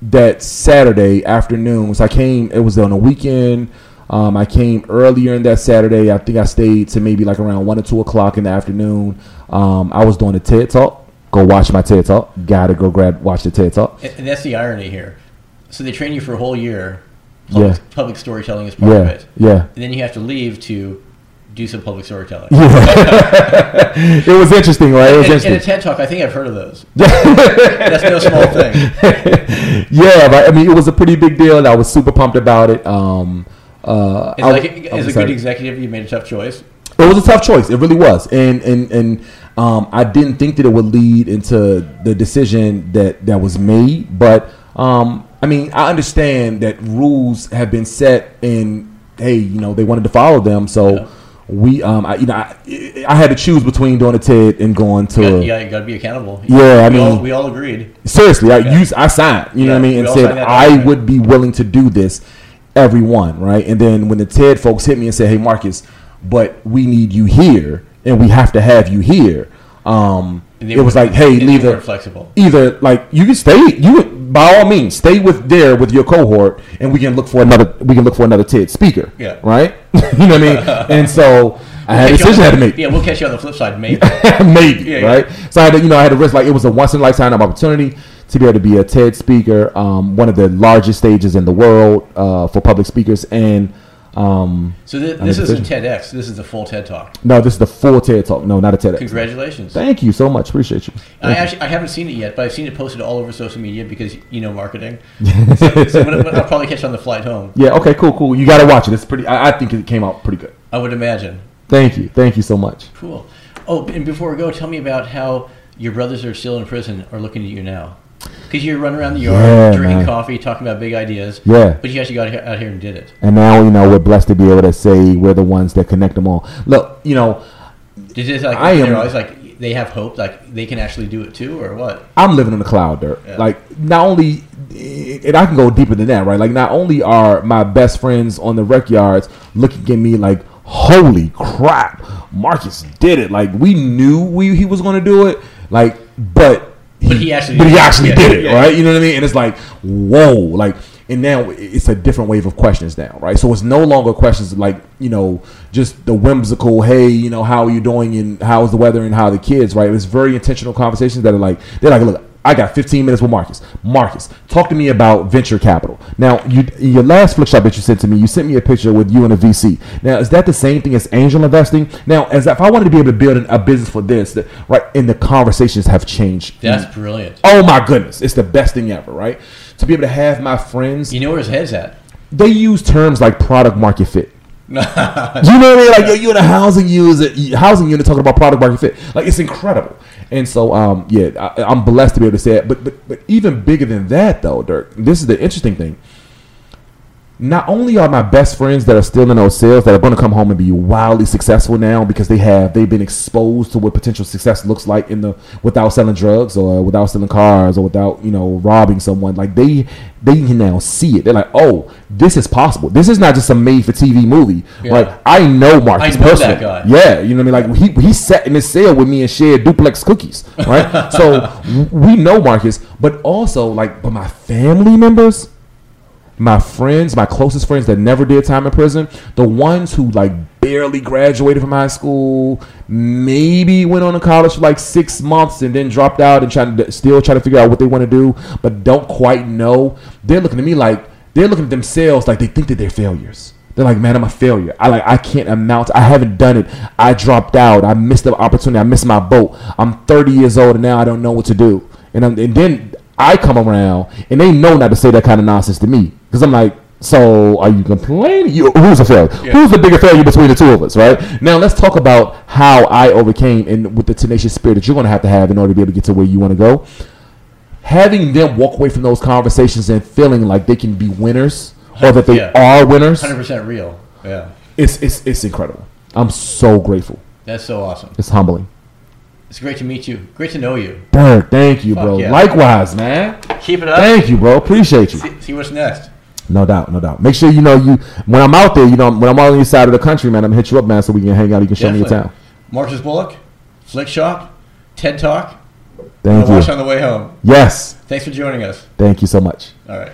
that Saturday afternoon. So I came. It was on a weekend. Um, I came earlier in that Saturday. I think I stayed to maybe like around one or two o'clock in the afternoon. Um, I was doing a TED talk. Go watch my TED talk. Gotta go grab watch the TED talk. And, that's the irony here. So they train you for a whole year. Public, Yeah. public storytelling is part of it. yeah. And then you have to leave to do some public storytelling. Yeah. [LAUGHS] it was interesting, right? It was And, and a TED Talk, I think I've heard of those. [LAUGHS] That's no small thing. [LAUGHS] yeah, but I mean, it was a pretty big deal, and I was super pumped about it. Um, uh, As, I like, as a good executive, you made a tough choice. It was a tough choice. It really was, and and and um, I didn't think that it would lead into the decision that that was made. But um, I mean, I understand that rules have been set, and hey, you know, they wanted to follow them, so. Yeah. We, um, I, you know, I, I had to choose between doing a TED and going to. You a, got, yeah, you got to be accountable. Yeah, I we all, mean- we all agreed. Seriously, I Yeah. used I signed, you know what I mean, and said I would be willing to do this, everyone, right? And then when the TED folks hit me and said, "Hey, Marcus, but we need you here, and we have to have you here," um, it was like, "Hey, either flexible. either like you can stay, you by all means stay with there with your cohort, and we can look for another we can look for another TED speaker, Yeah. right? [LAUGHS] you know what I mean? [LAUGHS] And so I had a Catch you on decision I had to make. Yeah, we'll catch you on the flip side, maybe. [LAUGHS] maybe Yeah, yeah. right so i had to you know i had to risk like it was a once in a lifetime opportunity to be able to be a ted speaker um, one of the largest stages in the world uh, for public speakers and um, So I this isn't TEDx. This is the full TED Talk. no this is the full ted talk no not a TEDx. Congratulations. thank you so much appreciate you I actually I haven't seen it yet, but I've seen it posted all over social media because you know marketing. [LAUGHS] so so when, when I'll probably catch it on the flight home. yeah okay cool cool you gotta watch it it's pretty I, I think it came out pretty good I would imagine. thank you thank you so much Cool. Oh, and before we go, tell me about how your brothers are still in prison are looking at you now. Because you run around the yard, Yeah, drinking man. coffee, talking about big ideas. Yeah. But you actually got out here and did it. and now you know we're blessed to be able to say we're the ones that connect them all look you know like I am- they're always like they have hope, like they can actually do it too, or what? I'm living in the cloud, dirt. Yeah. Like not only, and I can go deeper than that, right? Like not only are my best friends on the rec yards looking at me like, "Holy crap, Marcus did it!" Like we knew we he was going to do it, like, but But he actually but did he it. actually Yeah, did it, yeah. right? You know what I mean? And it's like, whoa, like. And now it's a different wave of questions now, right? So it's no longer questions like you know just the whimsical, hey, you know, how are you doing and how's the weather and how are the kids, right? It's very intentional conversations that are like they're like, look, I got 15 minutes with Marcus. Marcus, talk to me about venture capital. Now, you your last flikshop that you sent to me, you sent me a picture with you and a VC. Now, is that the same thing as angel investing? Now, as if I wanted to be able to build a business for this, that- right? And the conversations have changed. That's brilliant. Oh my goodness, it's the best thing ever, right? To be able to have my friends, You know where his head's at. they use terms like product market fit. [LAUGHS] you know what I mean? Like yo, you're in a housing unit, housing unit talking about product market fit. Like it's incredible. And so, um, yeah, I, I'm blessed to be able to say it. But but but even bigger than that, though, Dirk. This is the interesting thing. Not only are my best friends that are still in those sales that are going to come home and be wildly successful now because they have they've been exposed to what potential success looks like in the without selling drugs or without selling cars or without you know robbing someone like they they can now see it. They're like oh this is possible. This is not just a made for TV movie. Yeah. like I know Marcus I know personally that guy. yeah you know what I mean? Like he he sat in his cell with me and shared duplex cookies right? [LAUGHS] So we know Marcus but also like but my family members my friends, my closest friends that never did time in prison, the ones who like barely graduated from high school, maybe went on to college for like six months and then dropped out and trying to still try to figure out what they want to do, but don't quite know. They're looking at me like they're looking at themselves like they think that they're failures. They're like, man, I'm a failure. I like I can't amount. I haven't done it. I dropped out. I missed the opportunity. I missed my boat. I'm 30 years old and now I don't know what to do. And and then I come around and they know not to say that kind of nonsense to me because I'm like, so are you complaining? You, who's a failure? Yeah. Who's the bigger failure between the two of us, right? Now let's talk about how I overcame and with the tenacious spirit that you're going to have to have in order to be able to get to where you want to go. Having them walk away from those conversations and feeling like they can be winners or that they Yeah. are winners, Hundred percent real. Yeah, it's, it's it's incredible. I'm so grateful. that's so awesome. It's humbling. It's great to meet you. Great to know you. Dirk, thank you, Fuck bro. yeah. Likewise, man. Keep it up. Thank you, bro. Appreciate you. See, see what's next. No doubt, no doubt. Make sure you know you when I'm out there. You know when I'm on your side of the country, man. I'm gonna hit you up, man, so we can hang out. You can show me your Definitely. town. Marcus Bullock, Flikshop, TED Talk. Thank I'll watch you. on the way home. Yes, Thanks for joining us. thank you so much. All right.